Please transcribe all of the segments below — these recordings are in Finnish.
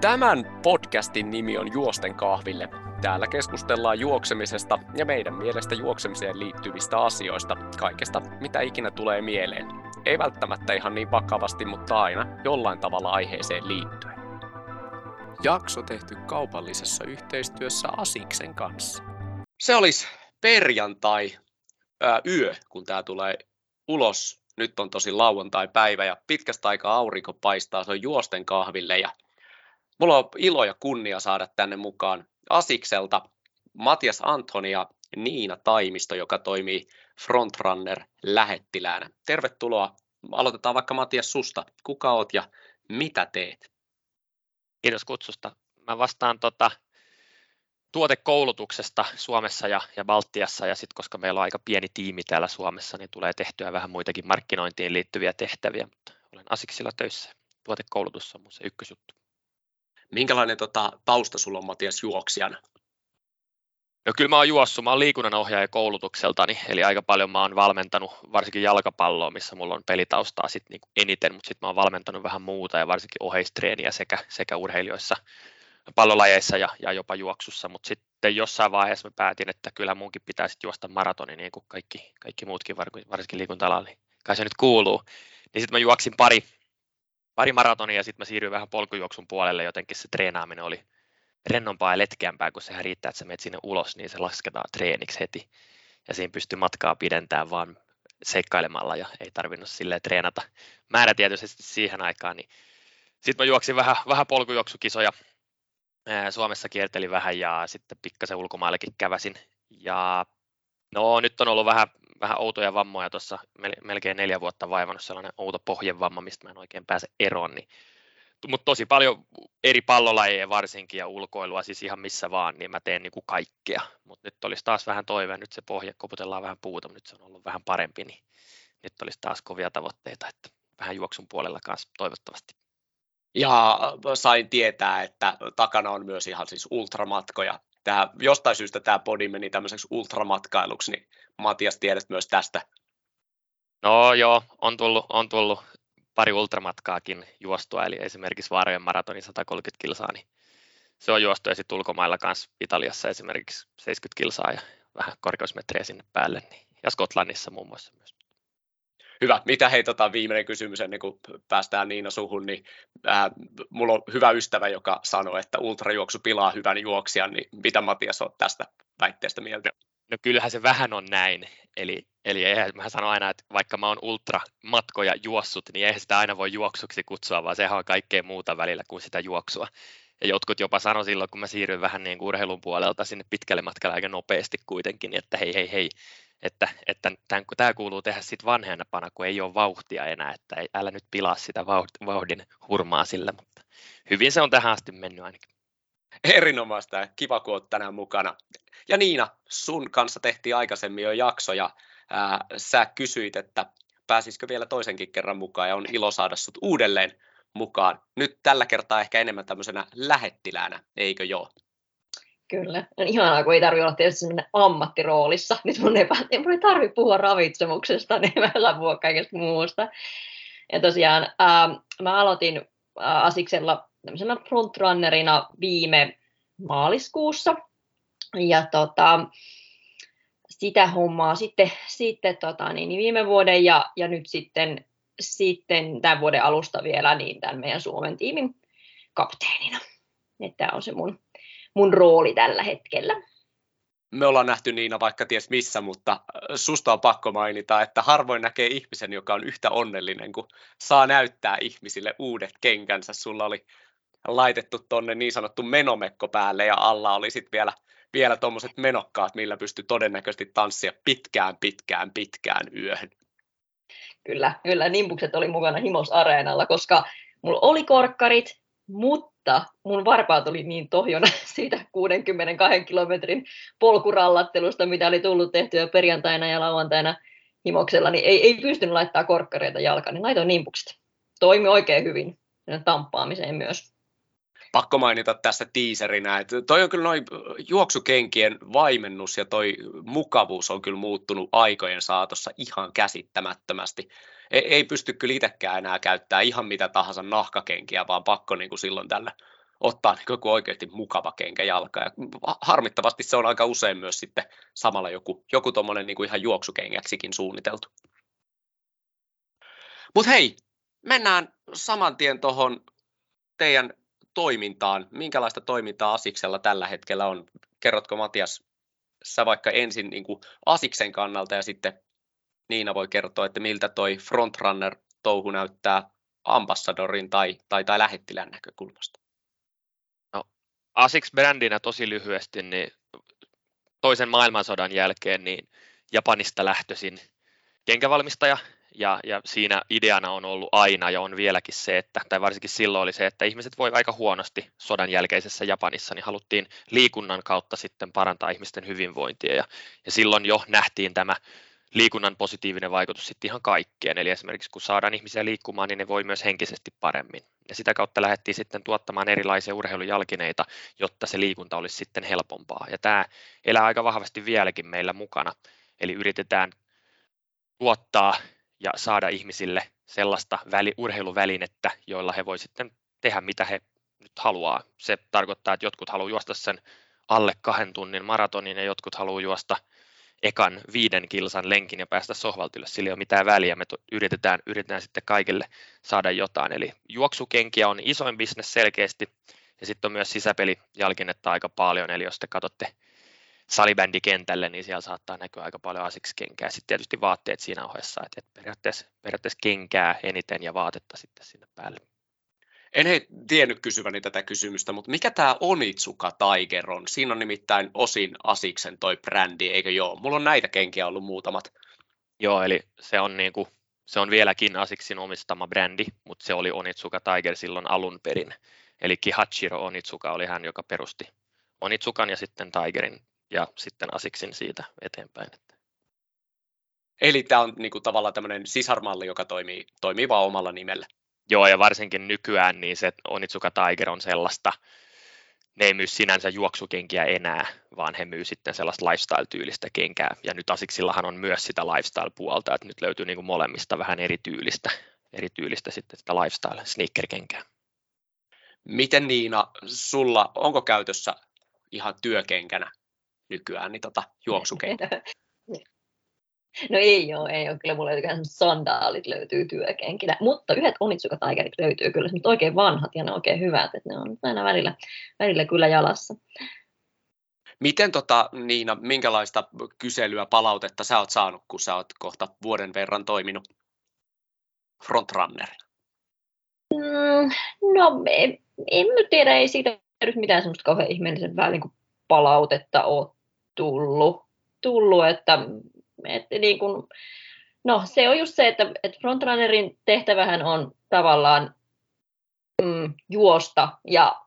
Tämän podcastin nimi on Juosten kahville. Täällä keskustellaan juoksemisesta ja meidän mielestä juoksemiseen liittyvistä asioista, kaikesta mitä ikinä tulee mieleen. Ei välttämättä ihan niin vakavasti, mutta aina jollain tavalla aiheeseen liittyen. Jakso tehty kaupallisessa yhteistyössä Asiksen kanssa. Se olisi perjantai ää, yö, kun tämä tulee ulos. Nyt on tosi lauantai-päivä ja pitkästä aikaa aurinko paistaa, se on juosten kahville ja mulla on ilo ja kunnia saada tänne mukaan Asikselta Matias Antoni ja Niina Taimisto, joka toimii Frontrunner-lähettiläänä. Tervetuloa. Aloitetaan vaikka Matias susta. Kuka oot ja mitä teet? Kiitos kutsusta. Mä vastaan tota, tuotekoulutuksesta Suomessa ja, ja Baltiassa, ja sitten koska meillä on aika pieni tiimi täällä Suomessa, niin tulee tehtyä vähän muitakin markkinointiin liittyviä tehtäviä, mutta olen Asiksilla töissä. Tuotekoulutus on mun se ykkösjuttu. Minkälainen tota, tausta sulla on Matias juoksijana? No kyllä mä oon juossut, mä oon liikunnanohjaaja koulutukseltani, eli aika paljon mä oon valmentanut varsinkin jalkapalloa, missä mulla on pelitaustaa sit niinku eniten, mutta sitten mä oon valmentanut vähän muuta ja varsinkin oheistreeniä sekä, sekä urheilijoissa, pallolajeissa ja, ja jopa juoksussa, mutta sitten jossain vaiheessa mä päätin, että kyllä munkin pitäisi juosta maratoni niin kuin kaikki, kaikki muutkin, varsinkin liikunta niin kai se nyt kuuluu. Niin sitten mä juoksin pari, pari maratonia ja sitten mä siirryin vähän polkujuoksun puolelle, jotenkin se treenaaminen oli rennompaa ja letkeämpää, kun sehän riittää, että sä menet sinne ulos, niin se lasketaan treeniksi heti. Ja siinä pystyy matkaa pidentämään vaan seikkailemalla ja ei tarvinnut sille treenata määrätietoisesti siihen aikaan. Niin sitten mä juoksin vähän, vähän polkujuoksukisoja. Suomessa kiertelin vähän ja sitten pikkasen ulkomaillekin käväsin. Ja no nyt on ollut vähän, vähän outoja vammoja tuossa melkein neljä vuotta vaivannut sellainen outo pohjevamma, mistä mä en oikein pääse eroon, niin mutta tosi paljon eri pallolajeja varsinkin ja ulkoilua siis ihan missä vaan, niin mä teen niin kuin kaikkea. Mutta nyt olisi taas vähän toive, nyt se pohja koputellaan vähän puuta, mutta nyt se on ollut vähän parempi, niin nyt olisi taas kovia tavoitteita, että vähän juoksun puolella kanssa toivottavasti. Ja sain tietää, että takana on myös ihan siis ultramatkoja. Tämä, jostain syystä tämä podi meni tämmöiseksi ultramatkailuksi, niin Matias tiedät myös tästä. No joo, on tullut, on tullut pari ultramatkaakin juostua, eli esimerkiksi Vaarojen maratonin 130 kilsaa, niin se on juostu ja sitten ulkomailla kanssa Italiassa esimerkiksi 70 kilsaa ja vähän korkeusmetriä sinne päälle, niin, ja Skotlannissa muun muassa myös. Hyvä. Mitä hei, tota, viimeinen kysymys ennen kuin päästään Niina suhun, niin ää, mulla on hyvä ystävä, joka sanoo, että ultrajuoksu pilaa hyvän juoksijan, niin mitä Matias on tästä väitteestä mieltä? No kyllähän se vähän on näin, eli, eli eihän, mä sanon aina, että vaikka mä oon ultramatkoja juossut, niin eihän sitä aina voi juoksuksi kutsua, vaan sehän on kaikkea muuta välillä kuin sitä juoksua. Ja jotkut jopa sanoi silloin, kun mä siirryin vähän niin kuin urheilun puolelta sinne pitkälle matkalle aika nopeasti kuitenkin, että hei hei hei, että, että tämän, tämä kuuluu tehdä sitten vanhempana, kun ei ole vauhtia enää, että ei, älä nyt pilaa sitä vauhdin hurmaa sillä, mutta hyvin se on tähän asti mennyt ainakin. Erinomaista ja kiva, kun olet tänään mukana. Ja Niina, sun kanssa tehtiin aikaisemmin jo jakso ja ää, sä kysyit, että pääsisikö vielä toisenkin kerran mukaan ja on ilo saada sut uudelleen mukaan. Nyt tällä kertaa ehkä enemmän tämmöisenä lähettiläänä, eikö joo? Kyllä. On ihanaa, kun ei tarvitse olla tietysti ammattiroolissa. Nyt mun ei, mun ei tarvitse puhua ravitsemuksesta, niin mä saan puhua kaikesta muusta. Ja tosiaan ää, mä aloitin ää, Asiksella tämmöisenä frontrunnerina viime maaliskuussa. Ja tota, sitä hommaa sitten, sitten tota, niin viime vuoden ja, ja nyt sitten, sitten tämän vuoden alusta vielä niin tämän meidän Suomen tiimin kapteenina. Tämä on se mun, mun rooli tällä hetkellä. Me ollaan nähty Niina vaikka ties missä, mutta susta on pakko mainita, että harvoin näkee ihmisen, joka on yhtä onnellinen, kun saa näyttää ihmisille uudet kenkänsä. Sulla oli laitettu tonne niin sanottu menomekko päälle ja alla oli sitten vielä, vielä tuommoiset menokkaat, millä pystyi todennäköisesti tanssia pitkään, pitkään, pitkään yöhön. Kyllä, kyllä nimpukset oli mukana Himos Areenalla, koska mulla oli korkkarit, mutta mun varpaat oli niin tohjona siitä 62 kilometrin polkurallattelusta, mitä oli tullut tehtyä perjantaina ja lauantaina himoksella, niin ei, ei pystynyt laittaa korkkareita jalkaan, niin laitoin nimpukset. Toimi oikein hyvin tamppaamiseen myös pakko mainita tässä tiiserinä, että toi on kyllä noin juoksukenkien vaimennus ja toi mukavuus on kyllä muuttunut aikojen saatossa ihan käsittämättömästi. Ei, ei pysty kyllä itsekään enää käyttämään ihan mitä tahansa nahkakenkiä, vaan pakko niin kuin silloin tällä ottaa niin joku oikeasti mukava kenkä jalka. Ja harmittavasti se on aika usein myös sitten samalla joku, joku tuommoinen niin ihan juoksukengäksikin suunniteltu. Mutta hei, mennään saman tien tuohon teidän toimintaan. Minkälaista toimintaa Asiksella tällä hetkellä on? Kerrotko Matias, sä vaikka ensin niin kuin Asiksen kannalta ja sitten Niina voi kertoa, että miltä toi Frontrunner-touhu näyttää ambassadorin tai, tai, tai lähettilän näkökulmasta? No, Asics-brändinä tosi lyhyesti, niin toisen maailmansodan jälkeen niin Japanista lähtöisin kenkävalmistaja, ja, ja siinä ideana on ollut aina ja on vieläkin se, että, tai varsinkin silloin oli se, että ihmiset voi aika huonosti sodan jälkeisessä Japanissa, niin haluttiin liikunnan kautta sitten parantaa ihmisten hyvinvointia ja, ja silloin jo nähtiin tämä liikunnan positiivinen vaikutus sitten ihan kaikkeen. Eli esimerkiksi kun saadaan ihmisiä liikkumaan, niin ne voi myös henkisesti paremmin. Ja sitä kautta lähdettiin sitten tuottamaan erilaisia urheilujalkineita, jotta se liikunta olisi sitten helpompaa. Ja tämä elää aika vahvasti vieläkin meillä mukana. Eli yritetään tuottaa ja saada ihmisille sellaista väli, urheiluvälinettä, joilla he voi sitten tehdä mitä he nyt haluaa. Se tarkoittaa, että jotkut haluaa juosta sen alle kahden tunnin maratonin ja jotkut haluaa juosta ekan viiden kilsan lenkin ja päästä sohvalta ylös. Sillä ei ole mitään väliä. Me yritetään, yritetään sitten kaikille saada jotain. Eli juoksukenkiä on isoin bisnes selkeästi ja sitten on myös sisäpelijalkinetta aika paljon. Eli jos te katsotte salibändikentälle, niin siellä saattaa näkyä aika paljon asiksi kenkää. Sitten tietysti vaatteet siinä ohessa, että, periaatteessa, periaatteessa kenkää eniten ja vaatetta sitten sinne päälle. En hei tiennyt kysyväni tätä kysymystä, mutta mikä tämä Onitsuka Tiger on? Siinä on nimittäin osin Asiksen toi brändi, eikö joo? Mulla on näitä kenkiä ollut muutamat. Joo, eli se on, niinku, se on vieläkin Asiksin omistama brändi, mutta se oli Onitsuka Tiger silloin alun perin. Eli Kihachiro Onitsuka oli hän, joka perusti Onitsukan ja sitten Tigerin ja sitten Asiksin siitä eteenpäin. Eli tämä on niinku tavallaan tämmöinen sisarmalli, joka toimii, toimii vaan omalla nimellä. Joo, ja varsinkin nykyään niin se Onitsuka Tiger on sellaista, ne ei myy sinänsä juoksukenkiä enää, vaan he myy sitten sellaista lifestyle-tyylistä kenkää. Ja nyt Asiksillahan on myös sitä lifestyle-puolta, että nyt löytyy niin molemmista vähän erityylistä, erityylistä sitten sitä lifestyle-sneaker-kenkää. Miten Niina, sulla, onko käytössä ihan työkenkänä nykyään niin tota, juoksukenkä? No ei ole, ei ole. Kyllä mulla löytyy sandaalit löytyy työkenkinä, mutta yhdet Onitsuka Tigerit löytyy kyllä, mutta oikein vanhat ja ne oikein hyvät, että ne on aina välillä, välillä kyllä jalassa. Miten tota, Niina, minkälaista kyselyä, palautetta sä oot saanut, kun sä oot kohta vuoden verran toiminut frontrunnerina? Mm, no en, en tiedä, ei siitä nyt mitään semmoista kauhean ihmeellisen vähän palautetta ole tullut, tullut että että niin kuin, no se on just se, että, että frontrunnerin tehtävähän on tavallaan mm, juosta ja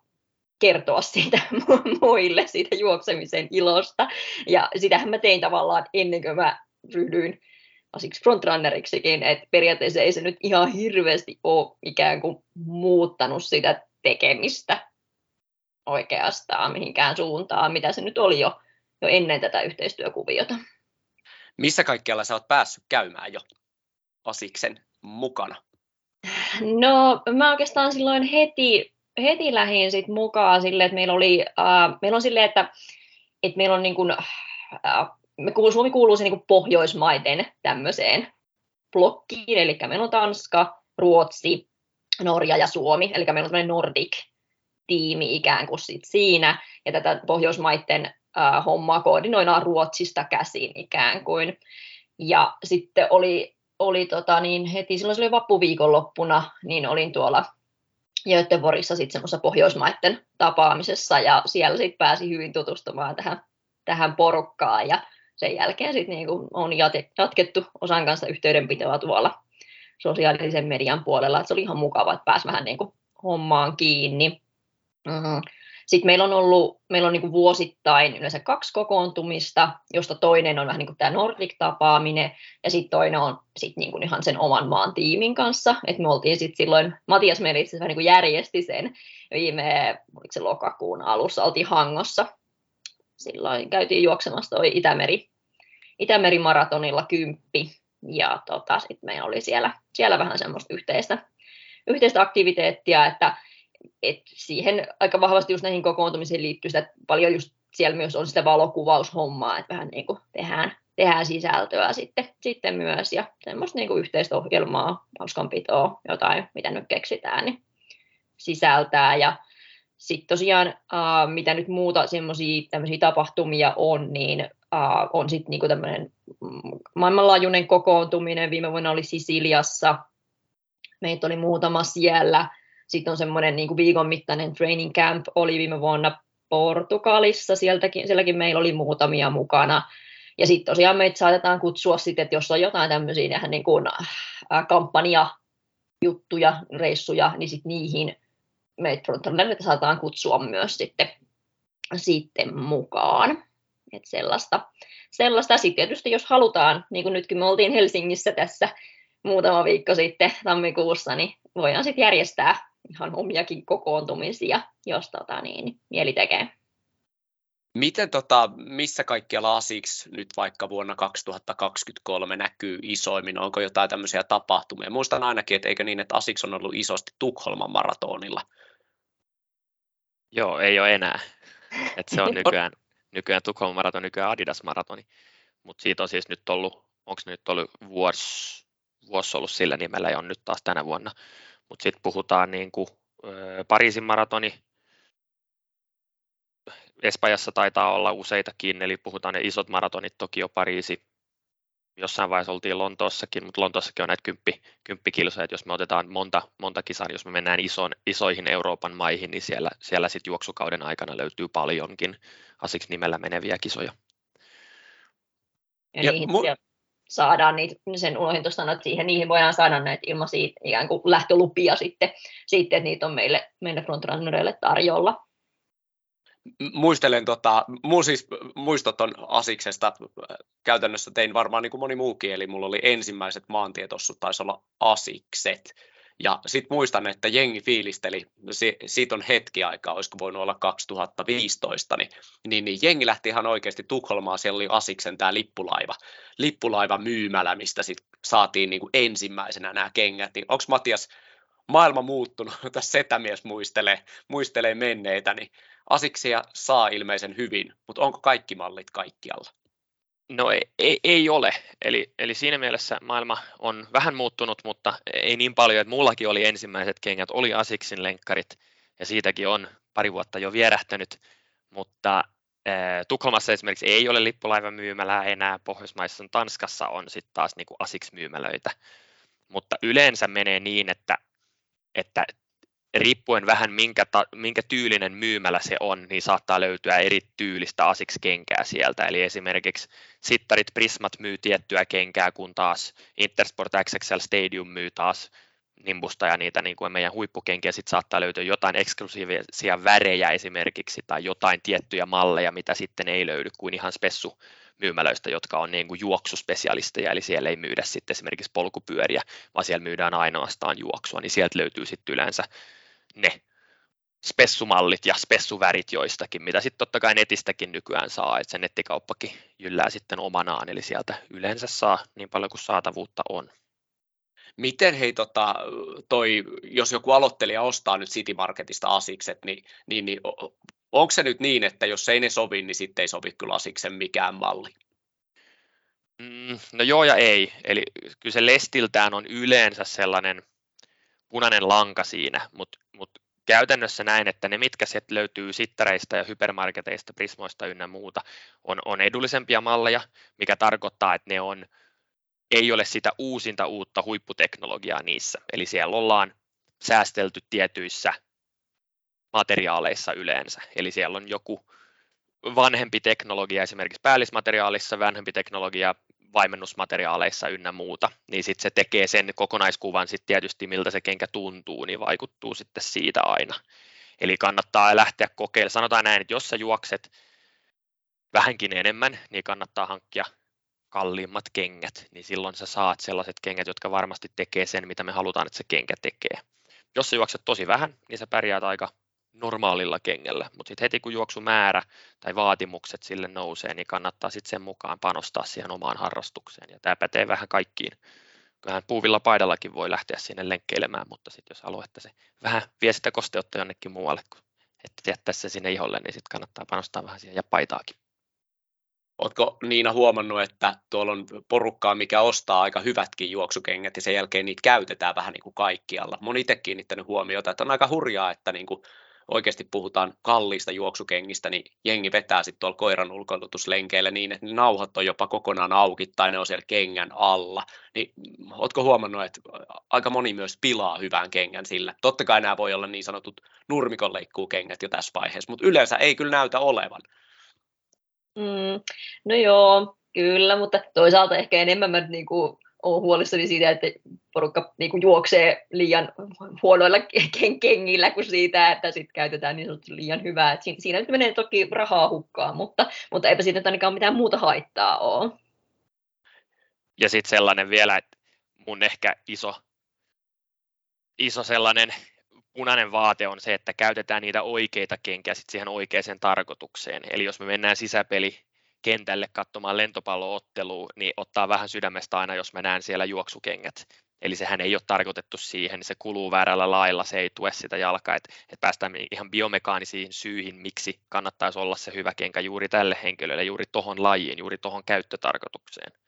kertoa siitä muille, siitä juoksemisen ilosta. Ja sitähän mä tein tavallaan ennen kuin mä ryhdyin asiksi frontrunneriksi, että periaatteessa ei se nyt ihan hirveästi ole ikään kuin muuttanut sitä tekemistä oikeastaan mihinkään suuntaan, mitä se nyt oli jo, jo ennen tätä yhteistyökuviota. Missä kaikkialla sä oot päässyt käymään jo Asiksen mukana? No mä oikeastaan silloin heti, heti lähdin sit mukaan sille, että meillä oli, äh, meillä on silleen, että, että meillä on niin kuin, äh, me kuuluu, Suomi kuuluu se niin kuin Pohjoismaiden tämmöiseen blokkiin, eli meillä on Tanska, Ruotsi, Norja ja Suomi, eli meillä on tämmöinen Nordic-tiimi ikään kuin sit siinä, ja tätä Pohjoismaiden äh, hommaa koordinoidaan Ruotsista käsin ikään kuin. Ja sitten oli, oli tota, niin heti silloin se oli vappuviikonloppuna, niin olin tuolla Göteborgissa sitten semmoisessa Pohjoismaiden tapaamisessa ja siellä sitten pääsi hyvin tutustumaan tähän, tähän porukkaan ja sen jälkeen sitten niin on jatkettu osan kanssa yhteydenpitoa tuolla sosiaalisen median puolella, että se oli ihan mukava, että pääsi vähän niin kuin hommaan kiinni. Mm-hmm. Sitten meillä on ollut, meillä on niin kuin vuosittain yleensä kaksi kokoontumista, josta toinen on vähän niin kuin tämä Nordic-tapaaminen, ja sitten toinen on sit niin kuin ihan sen oman maan tiimin kanssa. Et me oltiin sitten silloin, Matias meillä itse asiassa niin kuin järjesti sen viime, se lokakuun alussa, oltiin Hangossa. Silloin käytiin juoksemassa toi Itämeri, Itämeri-maratonilla kymppi, ja tota, sitten meillä oli siellä, siellä vähän semmoista yhteistä, yhteistä aktiviteettia, että et siihen aika vahvasti just näihin kokoontumisiin liittyy sitä, että paljon just siellä myös on sitä valokuvaushommaa, että vähän niin kuin tehdään, tehdään sisältöä sitten, sitten myös ja semmoista niin kuin yhteistä ohjelmaa, hauskanpitoa, jotain, mitä nyt keksitään, niin sisältää ja sitten tosiaan, uh, mitä nyt muuta semmoisia tapahtumia on, niin uh, on sitten niinku tämmöinen maailmanlaajuinen kokoontuminen. Viime vuonna oli Sisiliassa, meitä oli muutama siellä. Sitten on semmoinen niinku viikon mittainen training camp, oli viime vuonna Portugalissa, sieltäkin, sielläkin meillä oli muutamia mukana. Ja sitten tosiaan meitä saatetaan kutsua sitten, että jos on jotain tämmöisiä niin kuin, äh, kampanja juttuja, reissuja, niin sitten niihin meitä saataan kutsua myös sitten, sitten mukaan. Et sellaista, sellaista. Sitten tietysti jos halutaan, niin kuin nytkin me oltiin Helsingissä tässä muutama viikko sitten tammikuussa, niin voidaan sitten järjestää ihan omiakin kokoontumisia, jos tota, niin, mieli tekee. Miten tota, missä kaikkialla ASICS nyt vaikka vuonna 2023 näkyy isoimmin? Onko jotain tämmöisiä tapahtumia? Muistan ainakin, että eikö niin, että ASICS on ollut isosti Tukholman maratonilla. Joo, ei ole enää. Et se on nykyään, nykyään Tukholman maraton, nykyään Adidas maratoni. Mutta siitä on siis nyt ollut, onko nyt ollut vuosi, vuosi ollut sillä nimellä ja on nyt taas tänä vuonna. Mutta sitten puhutaan niin kuin, Pariisin maratoni, Espanjassa taitaa olla useitakin, eli puhutaan ne isot maratonit, Tokio, Pariisi, jossain vaiheessa oltiin Lontoossakin, mutta Lontoossakin on näitä kymppi, kymppikilsoja, että jos me otetaan monta, monta kisaa, niin jos me mennään ison, isoihin Euroopan maihin, niin siellä, siellä sitten juoksukauden aikana löytyy paljonkin asiksi nimellä meneviä kisoja. Ja, ja niihin mu- saadaan niitä, sen unohdin tuosta sanoa, että siihen, niihin voidaan saada näitä ilmaisia ikään kuin lähtölupia sitten, sitten että niitä on meille, meille frontrunnereille tarjolla. Muistelen, tota, mun siis muistot on Asiksesta, käytännössä tein varmaan niin kuin moni muukin, eli mulla oli ensimmäiset maantietossut, taisi olla Asikset, ja sitten muistan, että jengi fiilisteli, siitä on hetki aikaa, olisiko voinut olla 2015, niin, niin, niin jengi lähti ihan oikeasti Tukholmaan, siellä oli Asiksen tämä lippulaiva, lippulaiva myymälä, mistä sitten saatiin niin kuin ensimmäisenä nämä kengät, niin onko Matias maailma muuttunut, tässä setämies muistelee, muistelee menneitä, niin Asiksia saa ilmeisen hyvin, mutta onko kaikki mallit kaikkialla? No ei, ei, ei ole, eli, eli siinä mielessä maailma on vähän muuttunut, mutta ei niin paljon, että mullakin oli ensimmäiset kengät, oli Asiksin lenkkarit, ja siitäkin on pari vuotta jo vierähtänyt, mutta äh, Tukholmassa esimerkiksi ei ole lippulaivamyymälää enää, Pohjoismaissa Tanskassa on sitten taas niin Asics-myymälöitä, mutta yleensä menee niin, että, että riippuen vähän minkä, ta, minkä tyylinen myymälä se on, niin saattaa löytyä eri tyylistä Asics-kenkää sieltä. Eli esimerkiksi Sittarit Prismat myy tiettyä kenkää, kun taas Intersport XXL Stadium myy taas Nimbusta ja niitä niin kuin meidän huippukenkiä, sitten saattaa löytyä jotain eksklusiivisia värejä esimerkiksi tai jotain tiettyjä malleja, mitä sitten ei löydy kuin ihan spessu myymälöistä, jotka on niin kuin juoksuspesialisteja, eli siellä ei myydä sitten esimerkiksi polkupyöriä, vaan siellä myydään ainoastaan juoksua, niin sieltä löytyy sitten yleensä ne spessumallit ja spessuvärit joistakin, mitä sitten totta kai netistäkin nykyään saa, että se nettikauppakin jyllää sitten omanaan, eli sieltä yleensä saa niin paljon kuin saatavuutta on. Miten hei, tota, toi, jos joku aloittelija ostaa nyt City Marketista asikset, niin, niin, niin onko se nyt niin, että jos ei ne sovi, niin sitten ei sovi kyllä asiksen mikään malli? Mm, no joo ja ei, eli kyllä se lestiltään on yleensä sellainen punainen lanka siinä, mutta mut käytännössä näin, että ne mitkä sieltä löytyy sittareista ja hypermarketeista, prismoista ynnä muuta, on, on edullisempia malleja, mikä tarkoittaa, että ne on, ei ole sitä uusinta uutta huipputeknologiaa niissä. Eli siellä ollaan säästelty tietyissä materiaaleissa yleensä. Eli siellä on joku vanhempi teknologia esimerkiksi päällismateriaalissa, vanhempi teknologia vaimennusmateriaaleissa ynnä muuta, niin sitten se tekee sen kokonaiskuvan sitten tietysti, miltä se kenkä tuntuu, niin vaikuttuu sitten siitä aina. Eli kannattaa lähteä kokeilemaan. Sanotaan näin, että jos sä juokset vähänkin enemmän, niin kannattaa hankkia kalliimmat kengät, niin silloin sä saat sellaiset kengät, jotka varmasti tekee sen, mitä me halutaan, että se kenkä tekee. Jos sä juokset tosi vähän, niin sä pärjäät aika normaalilla kengällä, mutta sitten heti kun juoksumäärä tai vaatimukset sille nousee, niin kannattaa sitten sen mukaan panostaa siihen omaan harrastukseen. Ja tämä pätee vähän kaikkiin, kyllähän puuvilla paidallakin voi lähteä sinne lenkkeilemään, mutta sitten jos haluaa, että se vähän vie sitä kosteutta jonnekin muualle, kun että jättää se sinne iholle, niin sitten kannattaa panostaa vähän siihen ja paitaakin. Oletko Niina huomannut, että tuolla on porukkaa, mikä ostaa aika hyvätkin juoksukengät ja sen jälkeen niitä käytetään vähän niin kuin kaikkialla. Moni itse kiinnittänyt huomiota, että on aika hurjaa, että niin kuin oikeasti puhutaan kalliista juoksukengistä, niin jengi vetää sitten tuolla koiran ulkoilutuslenkeillä niin, että ne nauhat on jopa kokonaan auki tai ne on siellä kengän alla. Niin ootko huomannut, että aika moni myös pilaa hyvän kengän sillä? Totta kai nämä voi olla niin sanotut nurmikonleikkuukengät jo tässä vaiheessa, mutta yleensä ei kyllä näytä olevan. Mm, no joo, kyllä, mutta toisaalta ehkä enemmän mä niin kuin olen huolissani siitä, että porukka niin kuin juoksee liian huonoilla kengillä kuin siitä, että sit käytetään niin sanotusti liian hyvää. Et siinä nyt menee toki rahaa hukkaan, mutta, mutta eipä siitä ainakaan mitään muuta haittaa ole. Ja sitten sellainen vielä, että mun ehkä iso, iso sellainen punainen vaate on se, että käytetään niitä oikeita kenkiä sit siihen oikeaan tarkoitukseen. Eli jos me mennään sisäpeli kentälle katsomaan lentopalloottelua, niin ottaa vähän sydämestä aina, jos mä näen siellä juoksukengät. Eli sehän ei ole tarkoitettu siihen, niin se kuluu väärällä lailla, se ei tue sitä jalkaa, että, että päästään ihan biomekaanisiin syihin, miksi kannattaisi olla se hyvä kenkä juuri tälle henkilölle, juuri tuohon lajiin, juuri tuohon käyttötarkoitukseen.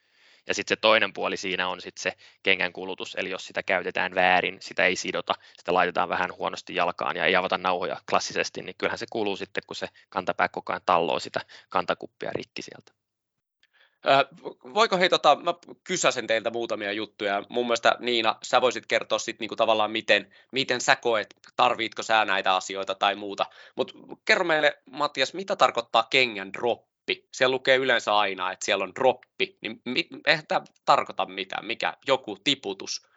Ja sitten se toinen puoli siinä on sitten se kengän kulutus, eli jos sitä käytetään väärin, sitä ei sidota, sitä laitetaan vähän huonosti jalkaan ja ei avata nauhoja klassisesti, niin kyllähän se kuluu sitten, kun se kantapää koko ajan talloo sitä kantakuppia rikki sieltä. voiko hei, tota, mä kysäsen teiltä muutamia juttuja. Mun mielestä Niina, sä voisit kertoa sitten niinku tavallaan, miten, miten sä koet, tarvitko sä näitä asioita tai muuta. Mutta kerro meille, Mattias, mitä tarkoittaa kengän drop? Droppi. Siellä lukee yleensä aina, että siellä on droppi. Niin eihän tämä tarkoita mitään, mikä joku tiputus.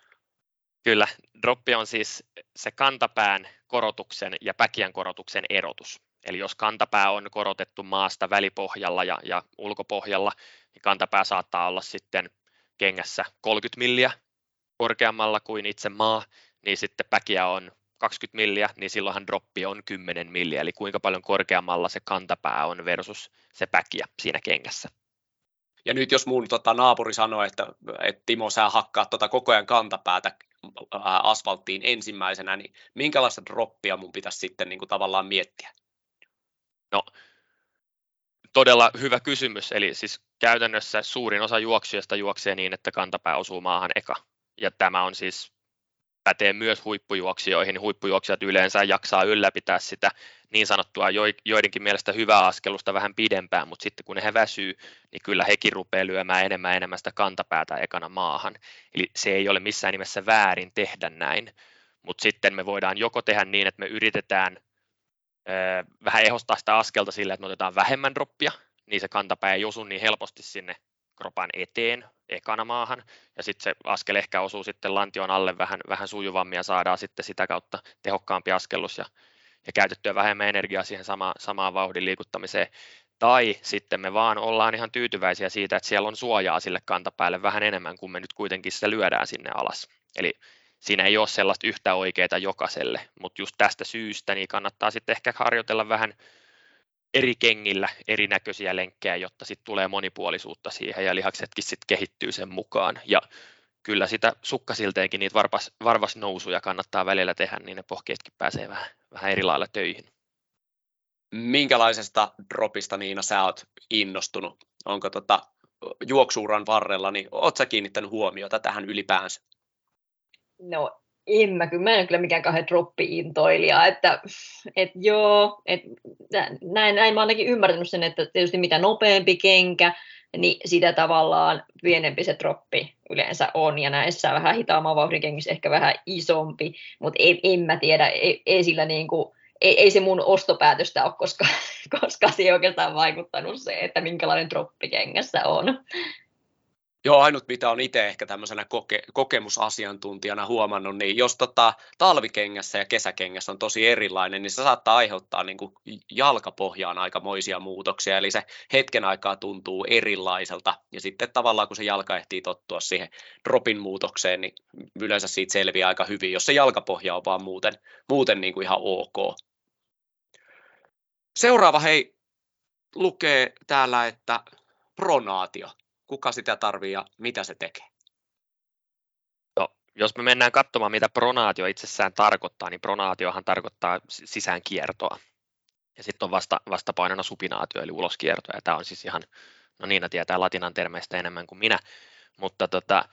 Kyllä, droppi on siis se kantapään korotuksen ja päkiän korotuksen erotus. Eli jos kantapää on korotettu maasta välipohjalla ja, ja ulkopohjalla, niin kantapää saattaa olla sitten kengässä 30 milliä korkeammalla kuin itse maa, niin sitten päkiä on 20 milliä, niin silloinhan droppi on 10 milliä, eli kuinka paljon korkeammalla se kantapää on versus se päkiä siinä kengässä. Ja nyt jos mun tota, naapuri sanoo, että, että Timo, sä hakkaa tota koko ajan kantapäätä asfalttiin ensimmäisenä, niin minkälaista droppia mun pitäisi sitten niin kuin, tavallaan miettiä? No, todella hyvä kysymys. Eli siis käytännössä suurin osa juoksijasta juoksee niin, että kantapää osuu maahan eka. Ja tämä on siis pätee myös huippujuoksijoihin, huippujuoksijat yleensä jaksaa ylläpitää sitä niin sanottua joidenkin mielestä hyvää askelusta vähän pidempään, mutta sitten kun he väsyy, niin kyllä hekin rupeaa lyömään enemmän enemmän sitä kantapäätä ekana maahan. Eli se ei ole missään nimessä väärin tehdä näin, mutta sitten me voidaan joko tehdä niin, että me yritetään vähän ehostaa sitä askelta sillä, että me otetaan vähemmän droppia, niin se kantapää ei osu niin helposti sinne kropan eteen ekana maahan, ja sitten se askel ehkä osuu sitten lantion alle vähän, vähän sujuvammin ja saadaan sitten sitä kautta tehokkaampi askellus ja, ja käytettyä vähemmän energiaa siihen sama, samaan vauhdin liikuttamiseen. Tai sitten me vaan ollaan ihan tyytyväisiä siitä, että siellä on suojaa sille kantapäälle vähän enemmän, kuin me nyt kuitenkin sitä lyödään sinne alas. Eli siinä ei ole sellaista yhtä oikeaa jokaiselle, mutta just tästä syystä niin kannattaa sitten ehkä harjoitella vähän eri kengillä erinäköisiä lenkkejä, jotta sitten tulee monipuolisuutta siihen ja lihaksetkin sitten kehittyy sen mukaan. Ja kyllä sitä sukkasilteenkin niitä varpas, varvas nousuja kannattaa välillä tehdä, niin ne pohkeetkin pääsee vähän, vähän eri lailla töihin. Minkälaisesta dropista Niina sä oot innostunut? Onko tota, juoksuuran varrella, niin oot sä kiinnittänyt huomiota tähän ylipäänsä? No en mä, kyllä, mä en ole kyllä mikään kahden droppi-intoilija, että et joo, et, näin, näin mä ainakin ymmärtänyt sen, että tietysti mitä nopeampi kenkä, niin sitä tavallaan pienempi se droppi yleensä on, ja näissä vähän hitaamman vauhdin kengissä ehkä vähän isompi, mutta en, en mä tiedä, ei, ei sillä niin kuin, ei, ei se mun ostopäätöstä ole koskaan, koska se ei oikeastaan vaikuttanut se, että minkälainen droppi kengässä on. Joo, ainut mitä on itse ehkä tämmöisenä koke- kokemusasiantuntijana huomannut, niin jos tota, talvikengässä ja kesäkengässä on tosi erilainen, niin se saattaa aiheuttaa niin kuin jalkapohjaan aikamoisia muutoksia, eli se hetken aikaa tuntuu erilaiselta, ja sitten tavallaan kun se jalka ehtii tottua siihen dropin muutokseen, niin yleensä siitä selviää aika hyvin, jos se jalkapohja on vaan muuten, muuten niin kuin ihan ok. Seuraava hei, lukee täällä, että pronaatio kuka sitä tarvii ja mitä se tekee? jos me mennään katsomaan, mitä pronaatio itsessään tarkoittaa, niin pronaatiohan tarkoittaa sisäänkiertoa. Ja sitten on vasta, vastapainona supinaatio, eli uloskierto, ja tämä on siis ihan, no Niina tietää latinan termeistä enemmän kuin minä, mutta tota,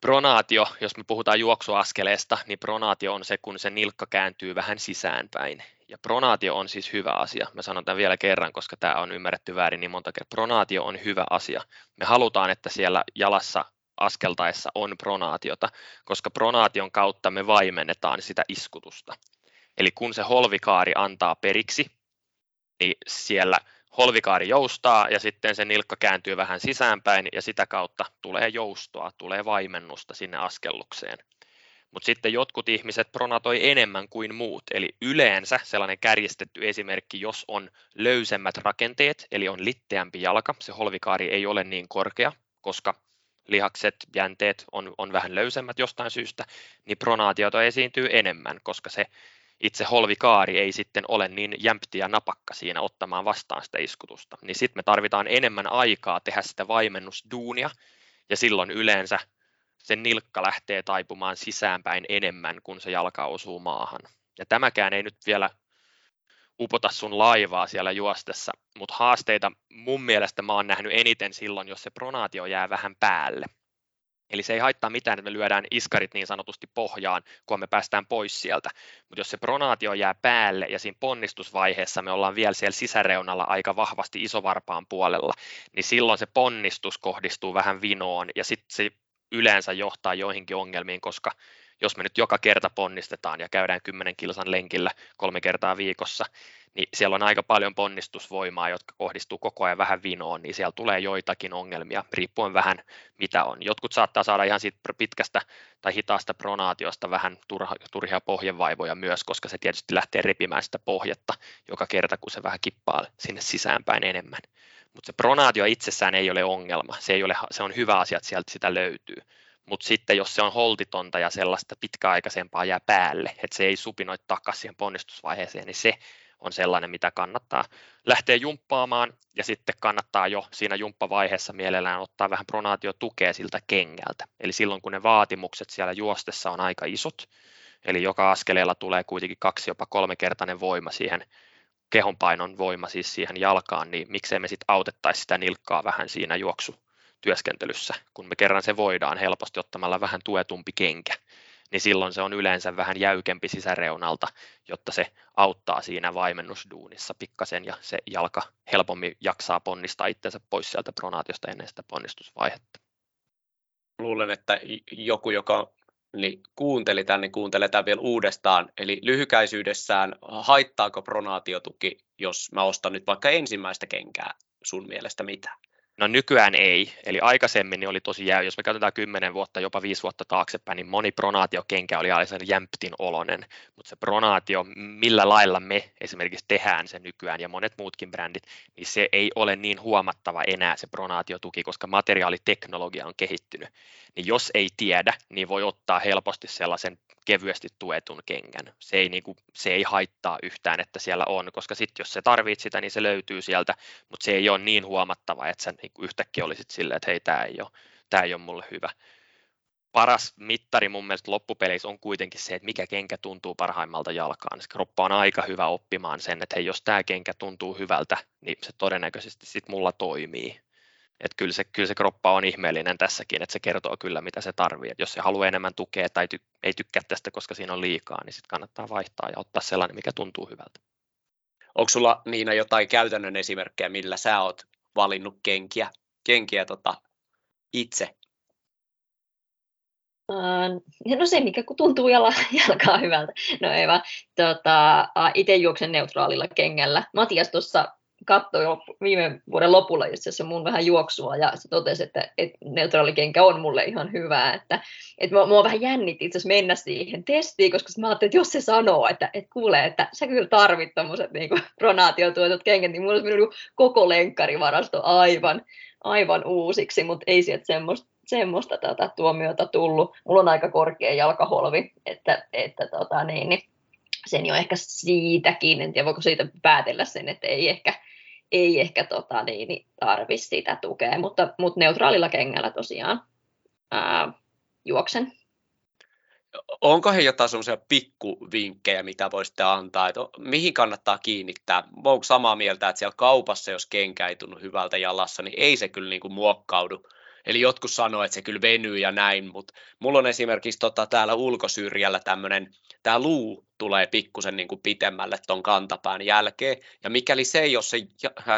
pronaatio, jos me puhutaan juoksuaskeleesta, niin pronaatio on se, kun se nilkka kääntyy vähän sisäänpäin. Ja pronaatio on siis hyvä asia. Mä sanon tämän vielä kerran, koska tämä on ymmärretty väärin niin monta kertaa. Pronaatio on hyvä asia. Me halutaan, että siellä jalassa askeltaessa on pronaatiota, koska pronaation kautta me vaimennetaan sitä iskutusta. Eli kun se holvikaari antaa periksi, niin siellä holvikaari joustaa ja sitten se nilkka kääntyy vähän sisäänpäin ja sitä kautta tulee joustoa, tulee vaimennusta sinne askellukseen. Mutta sitten jotkut ihmiset pronatoi enemmän kuin muut, eli yleensä sellainen kärjistetty esimerkki, jos on löysemmät rakenteet, eli on litteämpi jalka, se holvikaari ei ole niin korkea, koska lihakset, jänteet on, on vähän löysemmät jostain syystä, niin pronaatiota esiintyy enemmän, koska se itse holvikaari ei sitten ole niin jämpti ja napakka siinä ottamaan vastaan sitä iskutusta. Niin sitten me tarvitaan enemmän aikaa tehdä sitä vaimennusduunia, ja silloin yleensä se nilkka lähtee taipumaan sisäänpäin enemmän, kun se jalka osuu maahan. Ja tämäkään ei nyt vielä upota sun laivaa siellä juostessa, mutta haasteita mun mielestä mä oon nähnyt eniten silloin, jos se pronaatio jää vähän päälle. Eli se ei haittaa mitään, että me lyödään iskarit niin sanotusti pohjaan, kun me päästään pois sieltä. Mutta jos se pronaatio jää päälle ja siinä ponnistusvaiheessa me ollaan vielä siellä sisäreunalla aika vahvasti isovarpaan puolella, niin silloin se ponnistus kohdistuu vähän vinoon ja sitten se yleensä johtaa joihinkin ongelmiin, koska jos me nyt joka kerta ponnistetaan ja käydään 10 kilsan lenkillä kolme kertaa viikossa, niin siellä on aika paljon ponnistusvoimaa, jotka kohdistuu koko ajan vähän vinoon, niin siellä tulee joitakin ongelmia, riippuen vähän mitä on. Jotkut saattaa saada ihan siitä pitkästä tai hitaasta pronaatiosta vähän turha, turhia pohjevaivoja myös, koska se tietysti lähtee repimään sitä pohjetta joka kerta, kun se vähän kippaa sinne sisäänpäin enemmän. Mutta se pronaatio itsessään ei ole ongelma, se, ei ole, se on hyvä asia, että sieltä sitä löytyy. Mutta sitten jos se on holtitonta ja sellaista pitkäaikaisempaa jää päälle, että se ei supinoi takaisin siihen ponnistusvaiheeseen, niin se on sellainen, mitä kannattaa lähteä jumppaamaan. Ja sitten kannattaa jo siinä jumppavaiheessa mielellään ottaa vähän pronaatiotukea siltä kengältä. Eli silloin kun ne vaatimukset siellä juostessa on aika isot, eli joka askeleella tulee kuitenkin kaksi jopa kolmekertainen voima siihen kehonpainon voima siis siihen jalkaan, niin miksei me sitten autettaisi sitä nilkkaa vähän siinä juoksu työskentelyssä, kun me kerran se voidaan helposti ottamalla vähän tuetumpi kenkä, niin silloin se on yleensä vähän jäykempi sisäreunalta, jotta se auttaa siinä vaimennusduunissa pikkasen ja se jalka helpommin jaksaa ponnistaa itsensä pois sieltä pronaatiosta ennen sitä ponnistusvaihetta. Luulen, että joku, joka niin kuunteli tämän, niin kuuntelee tämän vielä uudestaan. Eli lyhykäisyydessään, haittaako pronaatiotuki, jos mä ostan nyt vaikka ensimmäistä kenkää sun mielestä mitä? No nykyään ei, eli aikaisemmin niin oli tosi jäy, jos me katsotaan 10 vuotta, jopa 5 vuotta taaksepäin, niin moni pronaatiokenkä oli aivan jämptin olonen, mutta se pronaatio, millä lailla me esimerkiksi tehdään se nykyään ja monet muutkin brändit, niin se ei ole niin huomattava enää se pronaatiotuki, koska materiaaliteknologia on kehittynyt. Niin jos ei tiedä, niin voi ottaa helposti sellaisen kevyesti tuetun kengän. Se ei, niin kuin, se ei haittaa yhtään, että siellä on, koska sitten jos se tarvitset sitä, niin se löytyy sieltä, mutta se ei ole niin huomattava, että sä niin kuin yhtäkkiä olisit silleen, että hei, tämä ei ei ole mulle hyvä. Paras mittari mun mielestä loppupeleissä on kuitenkin se, että mikä kenkä tuntuu parhaimmalta jalkaan. Se kroppa on aika hyvä oppimaan sen, että hei, jos tämä kenkä tuntuu hyvältä, niin se todennäköisesti sitten mulla toimii. Et kyllä, se, kyllä se kroppa on ihmeellinen tässäkin, että se kertoo kyllä mitä se tarvii. Et jos se haluaa enemmän tukea tai ty, ei tykkää tästä, koska siinä on liikaa, niin sitten kannattaa vaihtaa ja ottaa sellainen, mikä tuntuu hyvältä. Onko sulla Niina jotain käytännön esimerkkejä, millä sä oot valinnut kenkiä, kenkiä tota, itse? no se, mikä tuntuu jala, jalkaa hyvältä. No ei vaan. Tota, itse juoksen neutraalilla kengällä. Matias tuossa katsoi jo viime vuoden lopulla itse asiassa mun vähän juoksua ja se totesi, että, että neutraalikenkä on mulle ihan hyvä, että, että mua, mua vähän jännitti itse asiassa mennä siihen testiin, koska mä ajattelin, että jos se sanoo, että, että kuulee, että sä kyllä tarvit tommoset niin pronaatiotuetut kengät, niin mulla olisi mennyt koko lenkkarivarasto aivan, aivan uusiksi, mutta ei sieltä semmoista semmoista tota, tuomiota tullut. Mulla on aika korkea jalkaholvi, että, että tota, niin, niin sen jo ehkä siitäkin, en tiedä voiko siitä päätellä sen, että ei ehkä, ei ehkä tota, niin, niin tarvi sitä tukea, mutta, mutta neutraalilla kengällä tosiaan ää, juoksen. onko he jotain semmoisia pikkuvinkkejä, mitä voisitte antaa, että mihin kannattaa kiinnittää? Onko samaa mieltä, että siellä kaupassa, jos kenkä ei tunnu hyvältä jalassa, niin ei se kyllä niin kuin muokkaudu Eli jotkut sanoo, että se kyllä venyy ja näin, mutta mulla on esimerkiksi tota, täällä ulkosyrjällä tämmöinen, tämä luu tulee pikkusen niin kuin pitemmälle ton kantapään jälkeen, ja mikäli se ei ole se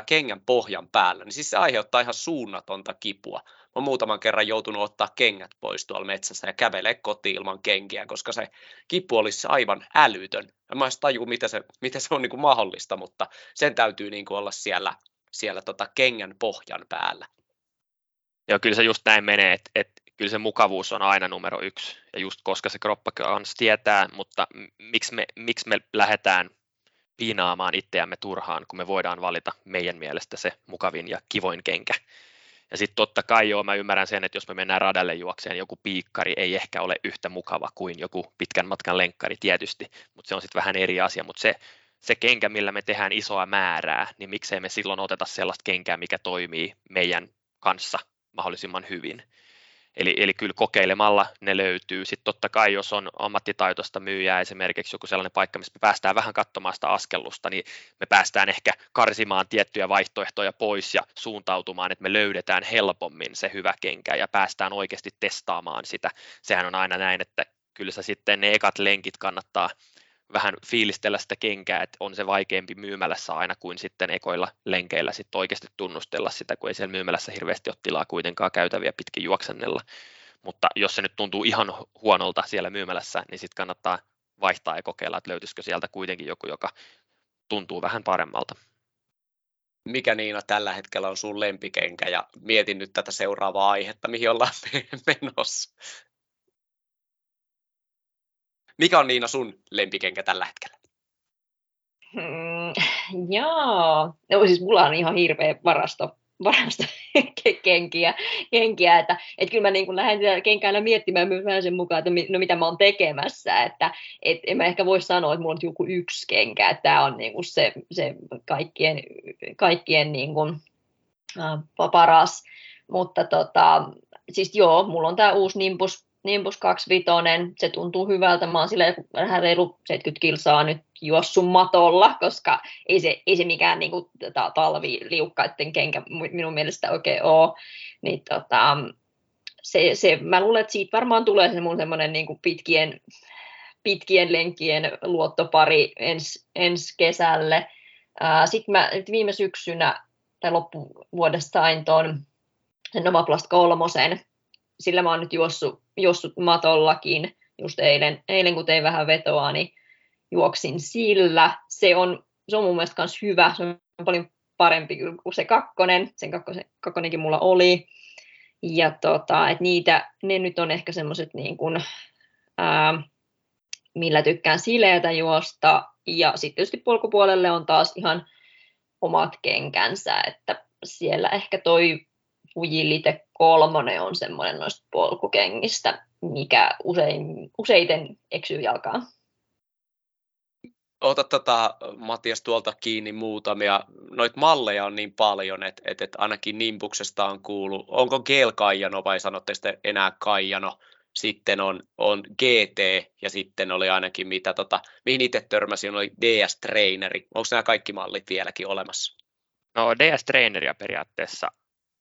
kengän pohjan päällä, niin siis se aiheuttaa ihan suunnatonta kipua. Mä muutaman kerran joutunut ottaa kengät pois tuolla metsässä ja kävelee kotiin ilman kenkiä, koska se kipu olisi aivan älytön. Mä en taju, miten se, miten se on niin kuin mahdollista, mutta sen täytyy niin kuin olla siellä, siellä tota kengän pohjan päällä. Joo, kyllä se just näin menee, että, että kyllä se mukavuus on aina numero yksi, ja just koska se kroppa tietää, mutta miksi me, miksi me lähdetään piinaamaan itseämme turhaan, kun me voidaan valita meidän mielestä se mukavin ja kivoin kenkä. Ja sitten totta kai joo, mä ymmärrän sen, että jos me mennään radalle juokseen, joku piikkari ei ehkä ole yhtä mukava kuin joku pitkän matkan lenkkari tietysti, mutta se on sitten vähän eri asia, mutta se, se kenkä, millä me tehdään isoa määrää, niin miksei me silloin oteta sellaista kenkää, mikä toimii meidän kanssa mahdollisimman hyvin. Eli, eli kyllä kokeilemalla ne löytyy. Sitten totta kai, jos on ammattitaitoista myyjää esimerkiksi joku sellainen paikka, missä me päästään vähän katsomaan sitä askellusta, niin me päästään ehkä karsimaan tiettyjä vaihtoehtoja pois ja suuntautumaan, että me löydetään helpommin se hyvä kenkä ja päästään oikeasti testaamaan sitä. Sehän on aina näin, että kyllä se sitten ne ekat lenkit kannattaa vähän fiilistellä sitä kenkää, että on se vaikeampi myymälässä aina kuin sitten ekoilla lenkeillä sitten oikeasti tunnustella sitä, kun ei siellä myymälässä hirveästi ole tilaa kuitenkaan käytäviä pitkin juoksennella. Mutta jos se nyt tuntuu ihan huonolta siellä myymälässä, niin sitten kannattaa vaihtaa ja kokeilla, että löytyisikö sieltä kuitenkin joku, joka tuntuu vähän paremmalta. Mikä Niina tällä hetkellä on sun lempikenkä ja mietin nyt tätä seuraavaa aihetta, mihin ollaan menossa. Mikä on Niina sun lempikenkä tällä hetkellä? Mm, joo, no siis mulla on ihan hirveä varasto, varasto kenkiä, kenkiä että, että kyllä mä niin lähden kenkäillä miettimään myös vähän sen mukaan, että no mitä mä oon tekemässä, että et en mä ehkä voi sanoa, että mulla on joku yksi kenkä, että tämä on niin kuin se, se kaikkien, kaikkien niin kuin, äh, paras, mutta tota, siis joo, mulla on tämä uusi Nimbus Nimbus 25, se tuntuu hyvältä. Mä oon silleen vähän reilu 70 kilsaa nyt juossut matolla, koska ei se, ei se mikään niin kuin, talviliukkaiden kenkä minun mielestä oikein ole. Niin, tota, se, se, mä luulen, että siitä varmaan tulee se mun semmoinen niin pitkien, pitkien lenkien luottopari ens, ensi kesälle. Sitten mä viime syksynä tai loppuvuodesta sain tuon Nomaplast kolmosen, sillä mä oon nyt juossut, juossut matollakin, just eilen, eilen kun tein vähän vetoa, niin juoksin sillä. Se on, se on mun mielestä myös hyvä, se on paljon parempi kuin se kakkonen, sen kakkosen, kakkonenkin mulla oli. Ja tota, et niitä, ne nyt on ehkä semmoiset niin kuin, ää, millä tykkään sileätä juosta. Ja sitten tietysti polkupuolelle on taas ihan omat kenkänsä, että siellä ehkä toi Fujilite kolmonen on semmoinen noista polkukengistä, mikä usein, useiten eksyy jalkaan. Ota tota, Matias tuolta kiinni muutamia. Noit malleja on niin paljon, että et, et ainakin Nimbuksesta on kuullut. Onko Gel Kaijano vai sanotte sitten enää Kaijano? Sitten on, on GT ja sitten oli ainakin mitä, tota, mihin itse törmäsin, oli DS-treineri. Onko nämä kaikki mallit vieläkin olemassa? No DS-traineria periaatteessa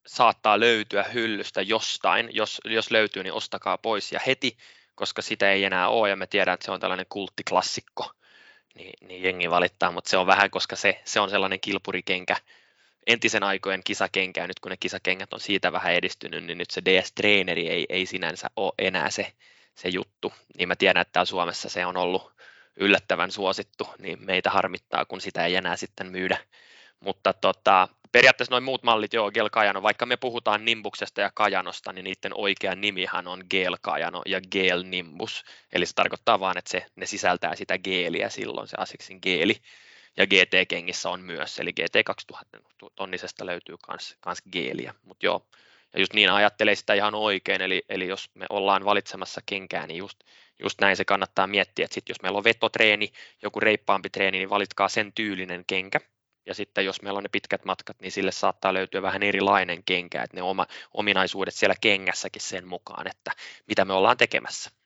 saattaa löytyä hyllystä jostain. Jos, jos löytyy, niin ostakaa pois ja heti, koska sitä ei enää ole ja me tiedän, että se on tällainen kulttiklassikko, niin, niin jengi valittaa, mutta se on vähän, koska se, se on sellainen kilpurikenkä, entisen aikojen kisakenkä, ja nyt kun ne kisakengät on siitä vähän edistynyt, niin nyt se DS-treeneri ei, ei sinänsä ole enää se, se juttu. Niin mä tiedän, että täällä Suomessa se on ollut yllättävän suosittu, niin meitä harmittaa, kun sitä ei enää sitten myydä. Mutta tota, periaatteessa noin muut mallit, joo, Gel Kajano, vaikka me puhutaan Nimbuksesta ja Kajanosta, niin niiden oikea nimihan on Gel Kajano ja Gel Nimbus, eli se tarkoittaa vaan, että se, ne sisältää sitä geeliä silloin, se asiksin geeli, ja GT-kengissä on myös, eli GT 2000 tonnisesta löytyy kans, kans geeliä, mutta joo, ja just niin ajattelee sitä ihan oikein, eli, eli jos me ollaan valitsemassa kenkää, niin just, just näin se kannattaa miettiä, että sit jos meillä on vetotreeni, joku reippaampi treeni, niin valitkaa sen tyylinen kenkä, ja sitten jos meillä on ne pitkät matkat, niin sille saattaa löytyä vähän erilainen kenkä, että ne oma, ominaisuudet siellä kengässäkin sen mukaan, että mitä me ollaan tekemässä.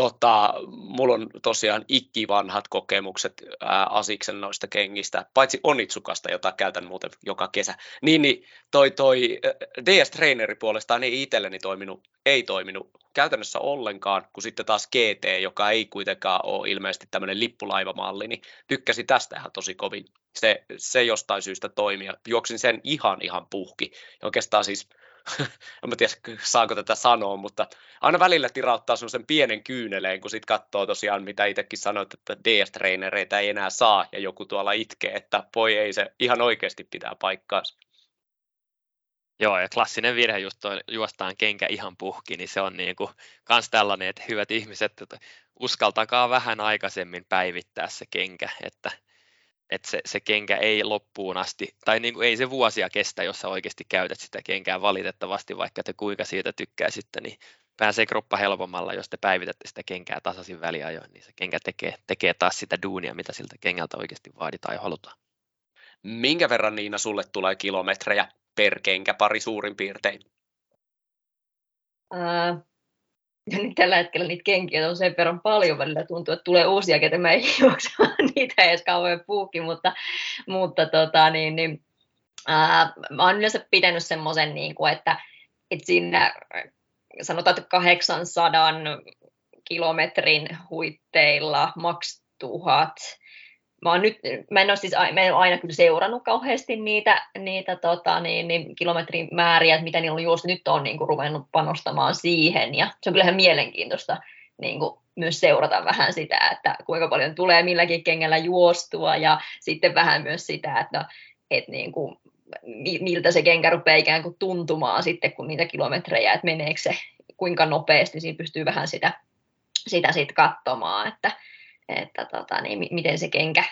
Tota, mulla on tosiaan ikkivanhat kokemukset ää, Asiksen noista kengistä, paitsi Onitsukasta, jota käytän muuten joka kesä. Niin, niin toi, toi DS-treeneri puolestaan ei itselleni toiminut, ei toiminut käytännössä ollenkaan, kun sitten taas GT, joka ei kuitenkaan ole ilmeisesti tämmöinen lippulaivamalli, niin tykkäsi tästä ihan tosi kovin. Se, se jostain syystä toimia. Juoksin sen ihan ihan puhki. Ja oikeastaan siis en tiedä saanko tätä sanoa, mutta aina välillä tirauttaa sen pienen kyyneleen, kun sitten katsoo tosiaan, mitä itsekin sanoit, että DS-trainereita ei enää saa, ja joku tuolla itkee, että voi ei se ihan oikeasti pitää paikkaansa. Joo, ja klassinen virhe just toi, juostaan kenkä ihan puhki, niin se on niin kuin kans tällainen, että hyvät ihmiset, että uskaltakaa vähän aikaisemmin päivittää se kenkä, että että se, se kenkä ei loppuun asti, tai niin kuin ei se vuosia kestä, jos sä oikeasti käytät sitä kenkää valitettavasti, vaikka te kuinka siitä tykkäisitte, niin pääsee kroppa helpommalla, jos te päivitätte sitä kenkää tasaisin väliajoin, niin se kenkä tekee, tekee taas sitä duunia, mitä siltä kengältä oikeasti vaaditaan ja halutaan. Minkä verran Niina sulle tulee kilometrejä per kenkä pari suurin piirtein? Uh, ja nyt tällä hetkellä niitä kenkiä on sen verran paljon välillä, tuntuu, että tulee uusia, ketä mä ei juokse, niitä edes kauhean puuki, mutta, mutta tota, niin, niin, ää, mä oon yleensä pitänyt semmoisen, niin kuin, että, että siinä sanotaan, että 800 kilometrin huitteilla maks tuhat, mä, nyt, mä en ole siis mä en ole aina kyllä seurannut kauheasti niitä, niitä tota, niin, niin, kilometrin määriä, että mitä niillä on juostu. Nyt on niin kuin, ruvennut panostamaan siihen ja se on kyllähän mielenkiintoista niin kuin, myös seurata vähän sitä, että kuinka paljon tulee milläkin kengällä juostua ja sitten vähän myös sitä, että, että niin kuin, miltä se kenkä rupeaa ikään kuin tuntumaan sitten, kun niitä kilometrejä, että meneekö se kuinka nopeasti, siinä pystyy vähän sitä, sitä sitten katsomaan, että, että tota, niin, miten se kenkä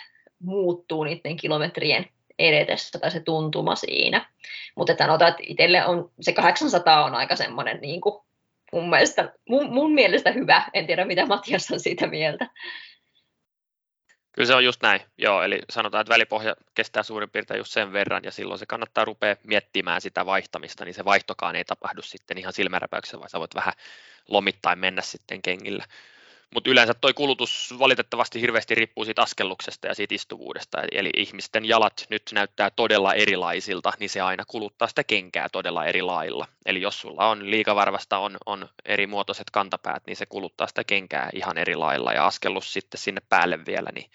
muuttuu niiden kilometrien edetessä tai se tuntuma siinä. Mutta sanotaan, että itselle on, se 800 on aika semmoinen niin kuin mun, mielestä, mun, mun mielestä hyvä. En tiedä, mitä Matias on siitä mieltä. Kyllä se on just näin, joo, eli sanotaan, että välipohja kestää suurin piirtein just sen verran, ja silloin se kannattaa rupea miettimään sitä vaihtamista, niin se vaihtokaan ei tapahdu sitten ihan silmäräpäyksessä, vaan sä voit vähän lomittain mennä sitten kengillä. Mutta yleensä tuo kulutus valitettavasti hirveästi riippuu siitä askelluksesta ja siitä istuvuudesta. Eli ihmisten jalat nyt näyttää todella erilaisilta, niin se aina kuluttaa sitä kenkää todella eri lailla. Eli jos sulla on liikavarvasta, on, on eri muotoiset kantapäät, niin se kuluttaa sitä kenkää ihan eri lailla. Ja askellus sitten sinne päälle vielä, niin,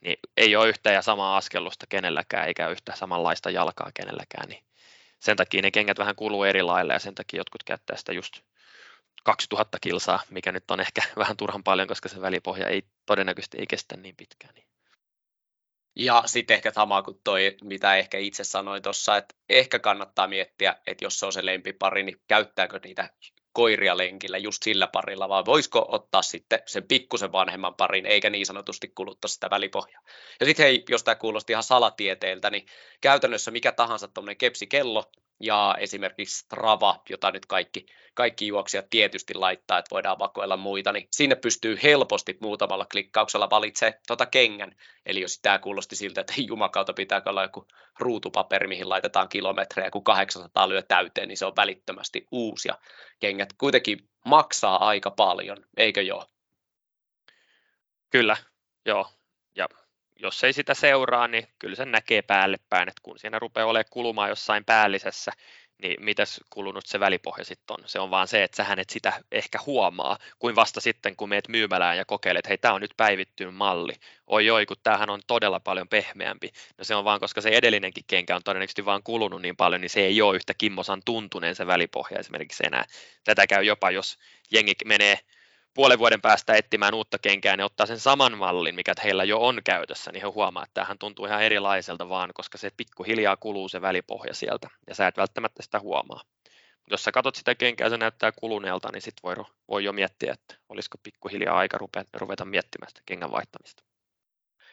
niin ei ole yhtä ja samaa askellusta kenelläkään, eikä yhtä samanlaista jalkaa kenelläkään. Niin sen takia ne kengät vähän kuluu eri lailla ja sen takia jotkut käyttää sitä just 2000 kilsaa, mikä nyt on ehkä vähän turhan paljon, koska se välipohja ei todennäköisesti ei kestä niin pitkään. Niin. Ja sitten ehkä sama kuin toi, mitä ehkä itse sanoin tuossa, että ehkä kannattaa miettiä, että jos se on se lempipari, niin käyttääkö niitä koiria lenkillä just sillä parilla, vai voisiko ottaa sitten sen pikkusen vanhemman parin, eikä niin sanotusti kuluttaa sitä välipohjaa. Ja sitten hei, jos tämä kuulosti ihan salatieteeltä, niin käytännössä mikä tahansa tuommoinen kepsikello, ja esimerkiksi Strava, jota nyt kaikki, kaikki juoksijat tietysti laittaa, että voidaan vakoilla muita, niin sinne pystyy helposti muutamalla klikkauksella valitsemaan tuota kengän. Eli jos tämä kuulosti siltä, että jumakauta pitää olla joku ruutupaperi, mihin laitetaan kilometrejä, kun 800 lyö täyteen, niin se on välittömästi uusi. Ja kengät kuitenkin maksaa aika paljon, eikö joo? Kyllä, joo. Ja jos ei sitä seuraa, niin kyllä se näkee päälle päin, että kun siinä rupeaa olemaan kulumaan jossain päällisessä, niin mitäs kulunut se välipohja sitten on. Se on vaan se, että sä hänet sitä ehkä huomaa, kuin vasta sitten, kun meet myymälään ja kokeilet, hei, tämä on nyt päivittynyt malli. Oi oi, kun tämähän on todella paljon pehmeämpi. No se on vaan, koska se edellinenkin kenkä on todennäköisesti vaan kulunut niin paljon, niin se ei ole yhtä kimmosan tuntuneen se välipohja esimerkiksi enää. Tätä käy jopa, jos jengi menee puolen vuoden päästä etsimään uutta kenkää, niin ottaa sen saman mallin, mikä heillä jo on käytössä, niin he huomaa, että tämähän tuntuu ihan erilaiselta vaan, koska se pikkuhiljaa kuluu se välipohja sieltä, ja sä et välttämättä sitä huomaa. Jos sä katsot sitä kenkää, se näyttää kuluneelta, niin sitten voi, voi jo miettiä, että olisiko pikkuhiljaa aika ruveta, ruveta miettimään sitä kengän vaihtamista.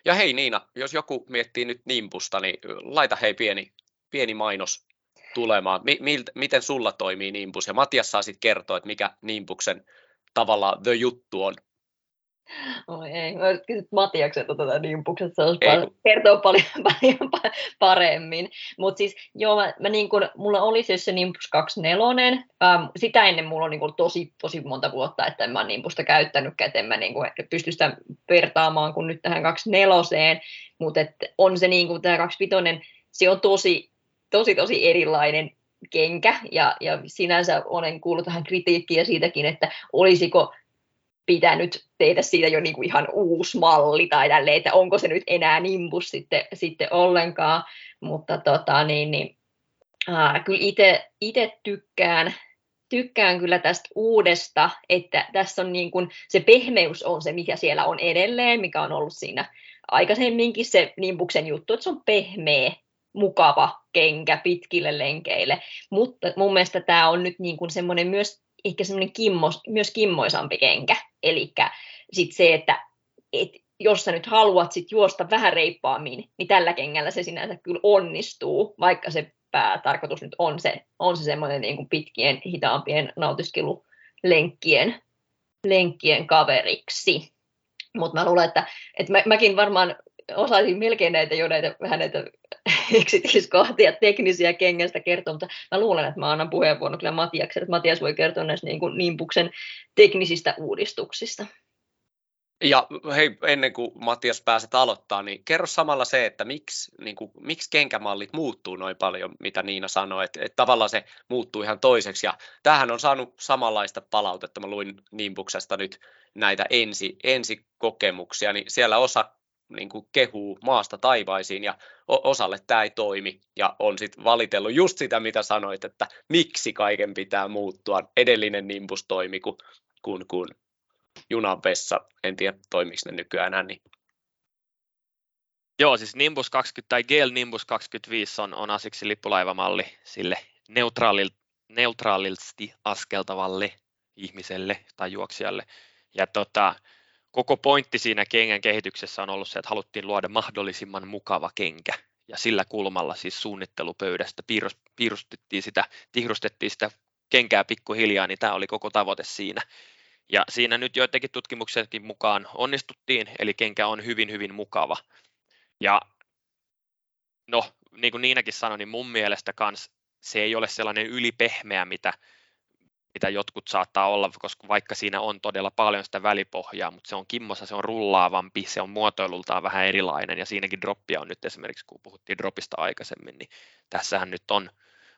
Ja hei Niina, jos joku miettii nyt Nimbusta, niin laita hei pieni, pieni mainos tulemaan. Mi- miten sulla toimii Nimbus? Ja Matias saa sitten kertoa, että mikä Nimbuksen tavallaan the juttu on. Oi ei, mä kysyt Matiakselta tätä nimpukset, se olisi paljon, kertoo paljon, paljon paremmin. Mutta siis joo, mä, mä niin kun, mulla oli siis se Nimbus 24, ähm, sitä ennen mulla on niin kun, tosi, tosi monta vuotta, että en mä Nimbusta käyttänyt, että en mä niin kun, pysty sitä vertaamaan kuin nyt tähän 24, mutta on se niin kuin tämä 25, se on tosi, tosi, tosi erilainen kenkä, ja, ja sinänsä olen kuullut tähän kritiikkiä siitäkin, että olisiko pitänyt tehdä siitä jo niin kuin ihan uusi malli tai tälleen, että onko se nyt enää Nimbus sitten, sitten ollenkaan, mutta tota, niin, niin, ää, kyllä itse tykkään, tykkään kyllä tästä uudesta, että tässä on niin kuin, se pehmeys on se, mikä siellä on edelleen, mikä on ollut siinä aikaisemminkin se Nimbuksen juttu, että se on pehmeä, mukava kenkä pitkille lenkeille, mutta mun mielestä tämä on nyt niin kuin semmoinen myös ehkä semmoinen kimmo, myös kimmoisampi kenkä. Eli sitten se, että et, jos sä nyt haluat sit juosta vähän reippaammin, niin tällä kengällä se sinänsä kyllä onnistuu, vaikka se päätarkoitus nyt on se, on se semmoinen niin kuin pitkien, hitaampien nautiskelulenkkien lenkkien kaveriksi. Mutta mä luulen, että, että mä, mäkin varmaan osaisin melkein näitä jo näitä, vähän näitä yksityiskohtia teknisiä kengästä kertoa, mutta mä luulen, että mä annan puheenvuoron kyllä Matiakselle, että Matias voi kertoa näistä niin kuin Nimbuksen teknisistä uudistuksista. Ja hei, ennen kuin Matias pääset aloittaa, niin kerro samalla se, että miksi, niin kuin, miksi kenkämallit muuttuu noin paljon, mitä Niina sanoi, että, että tavallaan se muuttuu ihan toiseksi. Ja tämähän on saanut samanlaista palautetta, mä luin Nimbuksesta nyt näitä ensi, ensikokemuksia, niin siellä osa niin kuin kehuu maasta taivaisiin ja osalle tämä ei toimi ja on sitten valitellut just sitä, mitä sanoit, että miksi kaiken pitää muuttua. Edellinen Nimbus toimi, kun, kun, kun junan vessa, en tiedä toimiko ne nykyään enää, niin Joo, siis Nimbus 20 tai Gale Nimbus 25 on, on asiksi lippulaivamalli sille neutraalil, neutraalisti askeltavalle ihmiselle tai juoksijalle. Ja tota, koko pointti siinä kengän kehityksessä on ollut se, että haluttiin luoda mahdollisimman mukava kenkä. Ja sillä kulmalla siis suunnittelupöydästä piirustettiin sitä, tihrustettiin sitä kenkää pikkuhiljaa, niin tämä oli koko tavoite siinä. Ja siinä nyt joidenkin tutkimuksenkin mukaan onnistuttiin, eli kenkä on hyvin, hyvin mukava. Ja no, niin kuin Niinakin sanoi, niin mun mielestä kans se ei ole sellainen ylipehmeä, mitä mitä jotkut saattaa olla, koska vaikka siinä on todella paljon sitä välipohjaa, mutta se on kimmossa, se on rullaavampi, se on muotoilultaan vähän erilainen. Ja siinäkin droppia on nyt esimerkiksi, kun puhuttiin droppista aikaisemmin, niin tässähän nyt on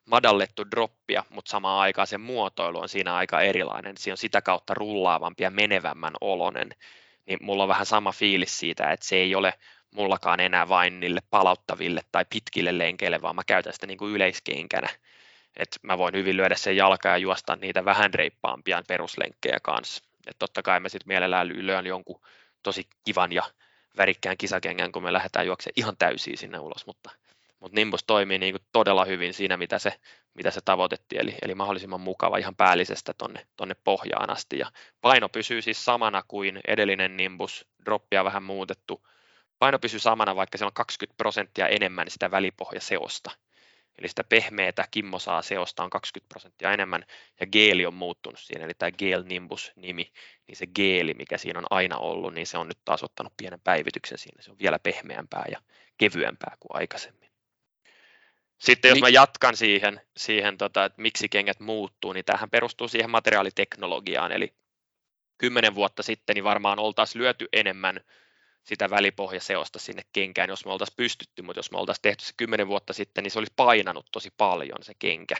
madallettu droppia, mutta samaan aikaan se muotoilu on siinä aika erilainen, se on sitä kautta rullaavampi ja menevämmän olonen, niin mulla on vähän sama fiilis siitä, että se ei ole mullakaan enää vain niille palauttaville tai pitkille lenkeille, vaan mä käytän sitä niin kuin yleiskenkänä, että mä voin hyvin lyödä sen jalkaa ja juosta niitä vähän reippaampia peruslenkkejä kanssa. Et totta kai mä sitten mielellään lyön jonkun tosi kivan ja värikkään kisakengän, kun me lähdetään juoksemaan ihan täysiä sinne ulos, mutta, mutta Nimbus toimii niin kuin todella hyvin siinä, mitä se, mitä se tavoitettiin, eli, eli mahdollisimman mukava ihan päällisestä tonne, tonne pohjaan asti. Ja paino pysyy siis samana kuin edellinen Nimbus, droppia vähän muutettu. Paino pysyy samana, vaikka siellä on 20 prosenttia enemmän sitä välipohjaseosta eli sitä pehmeätä kimmosaa seosta on 20 prosenttia enemmän, ja geeli on muuttunut siinä, eli tämä Gale Nimbus-nimi, niin se geeli, mikä siinä on aina ollut, niin se on nyt taas ottanut pienen päivityksen siinä, se on vielä pehmeämpää ja kevyempää kuin aikaisemmin. Sitten jos mä jatkan siihen, siihen tota, että miksi kengät muuttuu, niin tähän perustuu siihen materiaaliteknologiaan, eli kymmenen vuotta sitten niin varmaan oltaisiin lyöty enemmän sitä välipohjaseosta sinne kenkään, jos me oltaisiin pystytty, mutta jos me oltaisiin tehty se kymmenen vuotta sitten, niin se olisi painanut tosi paljon se kenkä.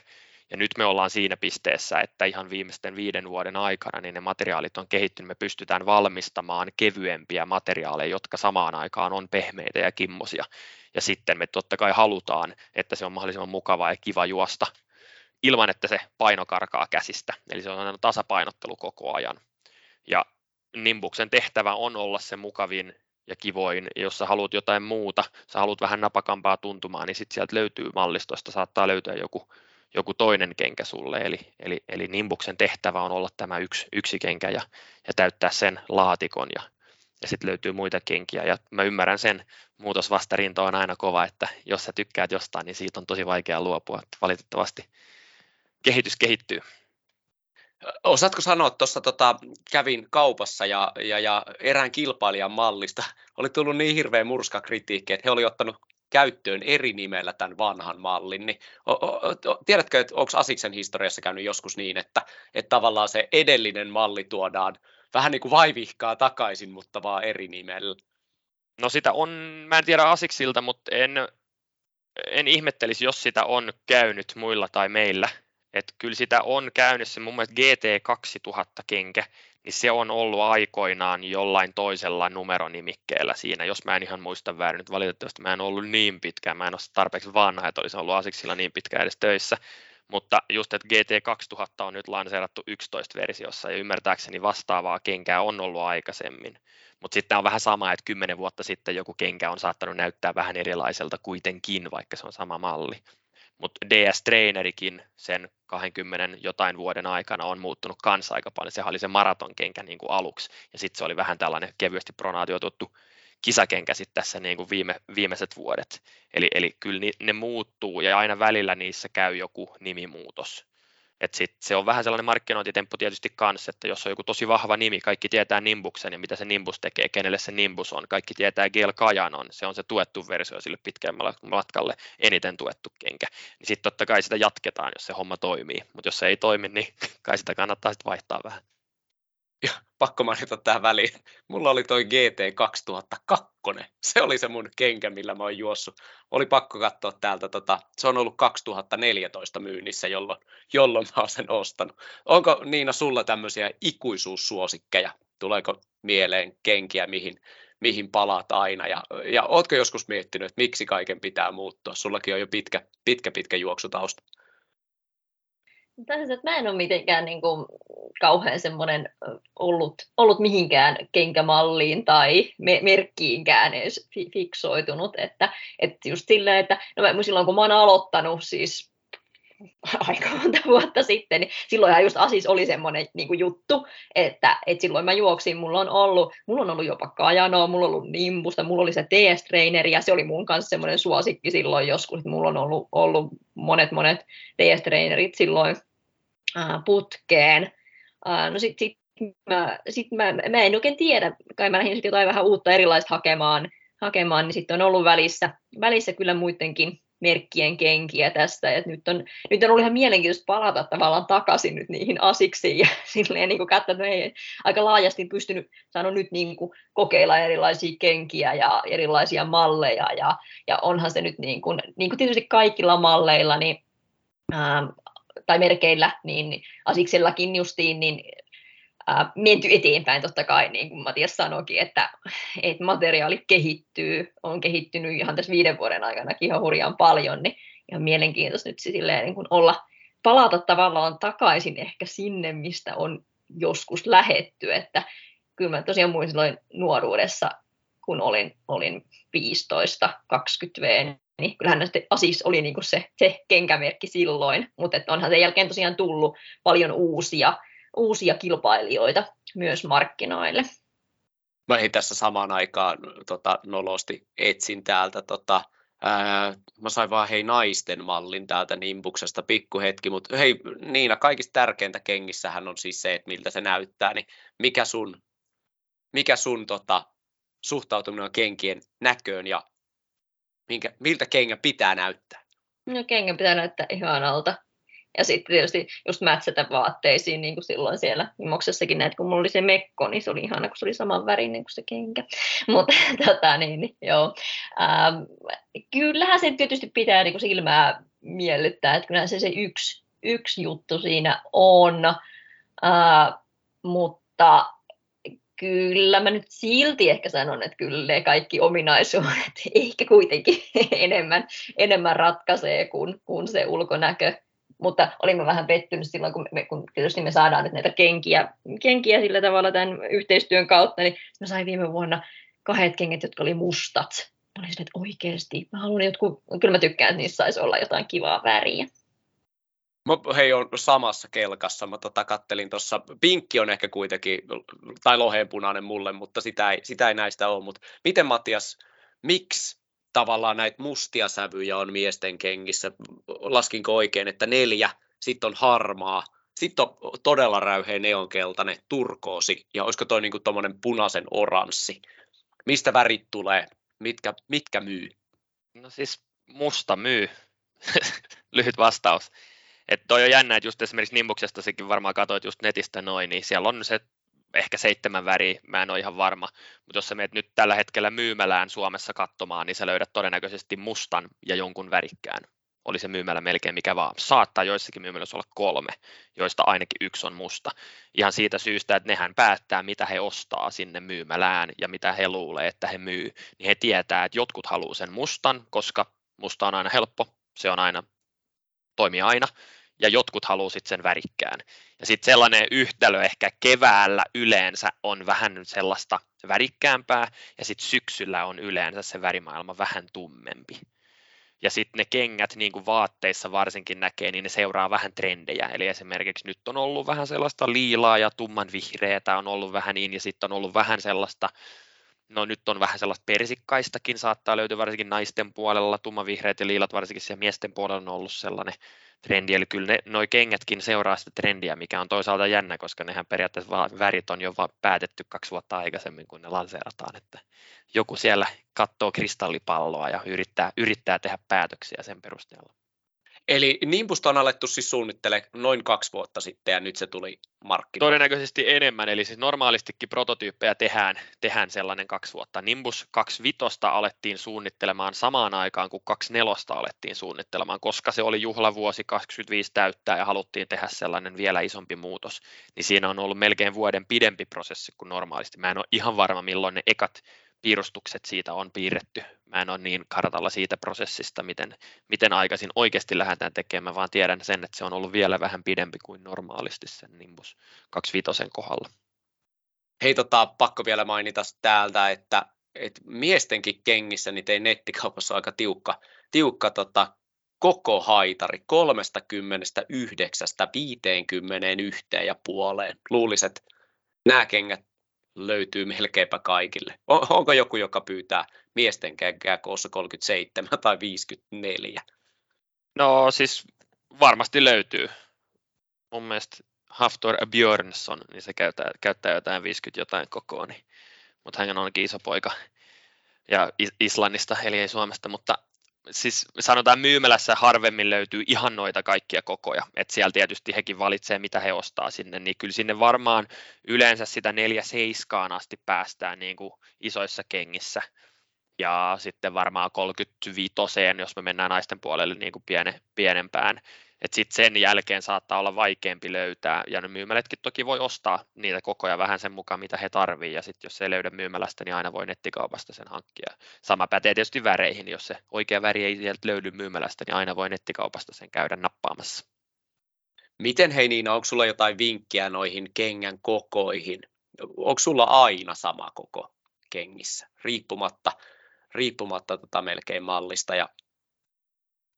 Ja nyt me ollaan siinä pisteessä, että ihan viimeisten viiden vuoden aikana niin ne materiaalit on kehittynyt, me pystytään valmistamaan kevyempiä materiaaleja, jotka samaan aikaan on pehmeitä ja kimmosia. Ja sitten me totta kai halutaan, että se on mahdollisimman mukava ja kiva juosta ilman, että se paino karkaa käsistä. Eli se on aina tasapainottelu koko ajan. Ja Nimbuksen tehtävä on olla se mukavin ja kivoin, jos sä haluat jotain muuta, sä haluat vähän napakampaa tuntumaan, niin sitten sieltä löytyy mallistoista, saattaa löytyä joku, joku toinen kenkä sulle, eli, eli, eli Nimbuksen tehtävä on olla tämä yksi, yksi kenkä ja, ja täyttää sen laatikon ja, ja sitten löytyy muita kenkiä. Ja mä ymmärrän sen, muutosvastarinta on aina kova, että jos sä tykkäät jostain, niin siitä on tosi vaikea luopua, valitettavasti kehitys kehittyy. Osaatko sanoa, tuossa tota, kävin kaupassa ja, ja, ja erään kilpailijan mallista oli tullut niin hirveä murskakritiikki, että he oli ottanut käyttöön eri nimellä tämän vanhan mallin, niin o, o, o, tiedätkö, että onko Asiksen historiassa käynyt joskus niin, että, että tavallaan se edellinen malli tuodaan vähän niin kuin vaivihkaa takaisin, mutta vaan eri nimellä? No sitä on, mä en tiedä Asiksilta, mutta en, en ihmettelisi, jos sitä on käynyt muilla tai meillä. Että kyllä sitä on käynyt se mun mielestä GT2000 kenkä, niin se on ollut aikoinaan jollain toisella numeronimikkeellä siinä, jos mä en ihan muista väärin. Nyt valitettavasti mä en ollut niin pitkään, mä en ole tarpeeksi vanha, että olisi ollut Asicsilla niin pitkään edes töissä, mutta just, että GT2000 on nyt lanseerattu 11 versiossa ja ymmärtääkseni vastaavaa kenkää on ollut aikaisemmin. Mutta sitten on vähän sama, että kymmenen vuotta sitten joku kenkä on saattanut näyttää vähän erilaiselta kuitenkin, vaikka se on sama malli. Mutta DS-trainerikin sen 20 jotain vuoden aikana on muuttunut kanssa aika paljon. Sehän oli se maratonkenkä niin kuin aluksi, ja sitten se oli vähän tällainen kevyesti pronaatioitettu kisakenkä sitten tässä niin kuin viime, viimeiset vuodet. Eli, eli kyllä ne muuttuu, ja aina välillä niissä käy joku nimimuutos. Et sit se on vähän sellainen markkinointitemppu tietysti kanssa, että jos on joku tosi vahva nimi, kaikki tietää Nimbuksen ja mitä se Nimbus tekee, kenelle se Nimbus on, kaikki tietää Gel Kajan on, se on se tuettu versio sille pitkemmällä matkalle eniten tuettu kenkä, niin sitten totta kai sitä jatketaan, jos se homma toimii, mutta jos se ei toimi, niin kai sitä kannattaa sitten vaihtaa vähän. Ja pakko mainita tähän väliin. Mulla oli toi GT 2002. Se oli se mun kenkä, millä mä oon juossut. Oli pakko katsoa täältä. Tota, se on ollut 2014 myynnissä, jolloin, jolloin mä oon sen ostanut. Onko Niina sulla tämmöisiä ikuisuussuosikkeja? Tuleeko mieleen kenkiä, mihin, mihin palaat aina? Ja, ja ootko joskus miettinyt, että miksi kaiken pitää muuttua? Sullakin on jo pitkä, pitkä, pitkä juoksutausta. Tässä, että mä en ole mitenkään niin kuin, kauhean semmoinen ollut, ollut mihinkään kenkämalliin tai me, merkkiinkään edes fiksoitunut. Että, että just silleen, että no mä, silloin kun mä oon aloittanut siis aika monta vuotta sitten, niin silloinhan just Asis oli semmoinen niin kuin juttu, että, että silloin mä juoksin, mulla on ollut, mulla on ollut jopa Kajanoa, mulla on ollut Nimbusta, mulla oli se TS-treeneri ja se oli mun kanssa semmoinen suosikki silloin joskus, että mulla on ollut, ollut monet monet TS-treenerit silloin putkeen. No sitten sit mä, sit mä, mä, en oikein tiedä, kai mä lähdin sitten jotain vähän uutta erilaista hakemaan, hakemaan niin sitten on ollut välissä, välissä kyllä muidenkin merkkien kenkiä tästä, että nyt on, nyt on ollut ihan mielenkiintoista palata tavallaan takaisin nyt niihin asiksiin ja silleen niin katsoa, että ei aika laajasti pystynyt saanut nyt niin kuin kokeilla erilaisia kenkiä ja erilaisia malleja ja, ja onhan se nyt niin kuin, niin kuin tietysti kaikilla malleilla, niin ää, tai merkeillä, niin Asiksellakin justiin, niin ää, menty eteenpäin totta kai, niin kuin Matias sanoikin, että, että materiaali kehittyy, on kehittynyt ihan tässä viiden vuoden aikana ihan hurjaan paljon, niin ihan mielenkiintoista nyt silleen niin kuin olla, palata tavallaan takaisin ehkä sinne, mistä on joskus lähetty, että kyllä mä tosiaan muistin nuoruudessa, kun olin, olin 15-20 V, niin kyllähän sitten Asis oli niin kuin se, se kenkämerkki silloin, mutta onhan sen jälkeen tosiaan tullut paljon uusia, uusia kilpailijoita myös markkinoille. Mä ei tässä samaan aikaan tota, nolosti etsin täältä tota, Ää, mä sain vaan hei naisten mallin täältä Nimbuksesta pikkuhetki, mutta hei Niina, kaikista tärkeintä kengissähän on siis se, että miltä se näyttää, niin mikä sun, mikä sun tota, suhtautuminen on kenkien näköön ja minkä, miltä kengän pitää näyttää? No kengän pitää näyttää ihanalta. Ja sitten tietysti just mätsätä vaatteisiin, niin kuin silloin siellä Imoksessakin näet, kun mulla oli se mekko, niin se oli ihana, kun se oli saman värinen kuin se kenkä. Mutta tota, niin, niin, joo. Ähm, kyllähän se tietysti pitää niin kuin silmää miellyttää, että kyllähän se se yksi, yksi juttu siinä on. Äh, mutta Kyllä mä nyt silti ehkä sanon, että kyllä ne kaikki ominaisuudet ehkä kuitenkin enemmän, enemmän ratkaisee kuin, kuin se ulkonäkö. Mutta olin vähän pettynyt silloin, kun, me, kun tietysti me saadaan nyt näitä kenkiä, kenkiä sillä tavalla tämän yhteistyön kautta, niin mä sain viime vuonna kahdet kengät, jotka oli mustat. Mä olin että oikeasti, mä haluan jotkut, kyllä mä tykkään, että niissä saisi olla jotain kivaa väriä. Mä, hei, on samassa kelkassa. Mä tota, kattelin tuossa, pinkki on ehkä kuitenkin, tai loheenpunainen mulle, mutta sitä ei, sitä ei näistä ole. Mutta miten Matias, miksi tavallaan näitä mustia sävyjä on miesten kengissä? Laskinko oikein, että neljä, sitten on harmaa, Sitten on todella räyheen neonkeltainen turkoosi ja olisiko toi niinku tuommoinen punaisen oranssi. Mistä värit tulee? Mitkä, mitkä myy? No siis musta myy. Lyhyt vastaus. Että toi on jännä, että just esimerkiksi Nimbuksesta sekin varmaan katsoit just netistä noin, niin siellä on se ehkä seitsemän väriä, mä en ole ihan varma, mutta jos sä meet nyt tällä hetkellä myymälään Suomessa katsomaan, niin sä löydät todennäköisesti mustan ja jonkun värikkään. Oli se myymälä melkein mikä vaan. Saattaa joissakin myymälöissä olla kolme, joista ainakin yksi on musta. Ihan siitä syystä, että nehän päättää, mitä he ostaa sinne myymälään ja mitä he luulee, että he myy. Niin he tietää, että jotkut haluaa sen mustan, koska musta on aina helppo, se on aina, toimii aina ja jotkut haluaa sitten sen värikkään. Ja sitten sellainen yhtälö ehkä keväällä yleensä on vähän sellaista värikkäämpää, ja sitten syksyllä on yleensä se värimaailma vähän tummempi. Ja sitten ne kengät, niin kuin vaatteissa varsinkin näkee, niin ne seuraa vähän trendejä. Eli esimerkiksi nyt on ollut vähän sellaista liilaa ja tumman vihreätä on ollut vähän niin, ja sitten on ollut vähän sellaista No nyt on vähän sellaista persikkaistakin saattaa löytyä varsinkin naisten puolella, tummanvihreät ja liilat varsinkin siellä miesten puolella on ollut sellainen trendi, eli kyllä ne, noi kengätkin seuraa sitä trendiä, mikä on toisaalta jännä, koska nehän periaatteessa vaan värit on jo vaan päätetty kaksi vuotta aikaisemmin, kun ne lanseerataan, että joku siellä katsoo kristallipalloa ja yrittää, yrittää tehdä päätöksiä sen perusteella. Eli Nimbusta on alettu siis suunnittelemaan noin kaksi vuotta sitten ja nyt se tuli markkinoille. Todennäköisesti enemmän, eli siis normaalistikin prototyyppejä tehdään, tehdään sellainen kaksi vuotta. Nimbus 25 alettiin suunnittelemaan samaan aikaan kuin 24 alettiin suunnittelemaan, koska se oli juhlavuosi 25 täyttää ja haluttiin tehdä sellainen vielä isompi muutos, niin siinä on ollut melkein vuoden pidempi prosessi kuin normaalisti. Mä en ole ihan varma, milloin ne ekat piirustukset siitä on piirretty. Mä en ole niin kartalla siitä prosessista, miten, miten aikaisin oikeasti lähdetään tekemään, vaan tiedän sen, että se on ollut vielä vähän pidempi kuin normaalisti sen Nimbus 25 kohdalla. Hei, tota, pakko vielä mainita täältä, että, että miestenkin kengissä niin tein nettikaupassa aika tiukka, tiukka tota, koko haitari 39 51 ja puoleen. Luulisin, että nämä kengät löytyy melkeinpä kaikille. onko joku, joka pyytää miesten kenkää koossa 37 tai 54? No siis varmasti löytyy. Mun mielestä Haftor Björnsson, niin se käyttää, käyttää jotain 50 jotain kokoa, niin, mutta hän onkin iso poika ja Islannista, eli ei Suomesta, mutta siis sanotaan myymälässä harvemmin löytyy ihan noita kaikkia kokoja, että siellä tietysti hekin valitsee, mitä he ostaa sinne, niin kyllä sinne varmaan yleensä sitä neljä seiskaan asti päästään niin kuin isoissa kengissä, ja sitten varmaan 35, jos me mennään naisten puolelle niin kuin piene, pienempään, että sitten sen jälkeen saattaa olla vaikeampi löytää, ja ne myymälätkin toki voi ostaa niitä kokoja vähän sen mukaan, mitä he tarvii, ja sitten jos ei löydä myymälästä, niin aina voi nettikaupasta sen hankkia. Sama pätee tietysti väreihin, jos se oikea väri ei sieltä löydy myymälästä, niin aina voi nettikaupasta sen käydä nappaamassa. Miten hei Niina, onko sulla jotain vinkkiä noihin kengän kokoihin? Onko sulla aina sama koko kengissä, riippumatta, riippumatta tota melkein mallista ja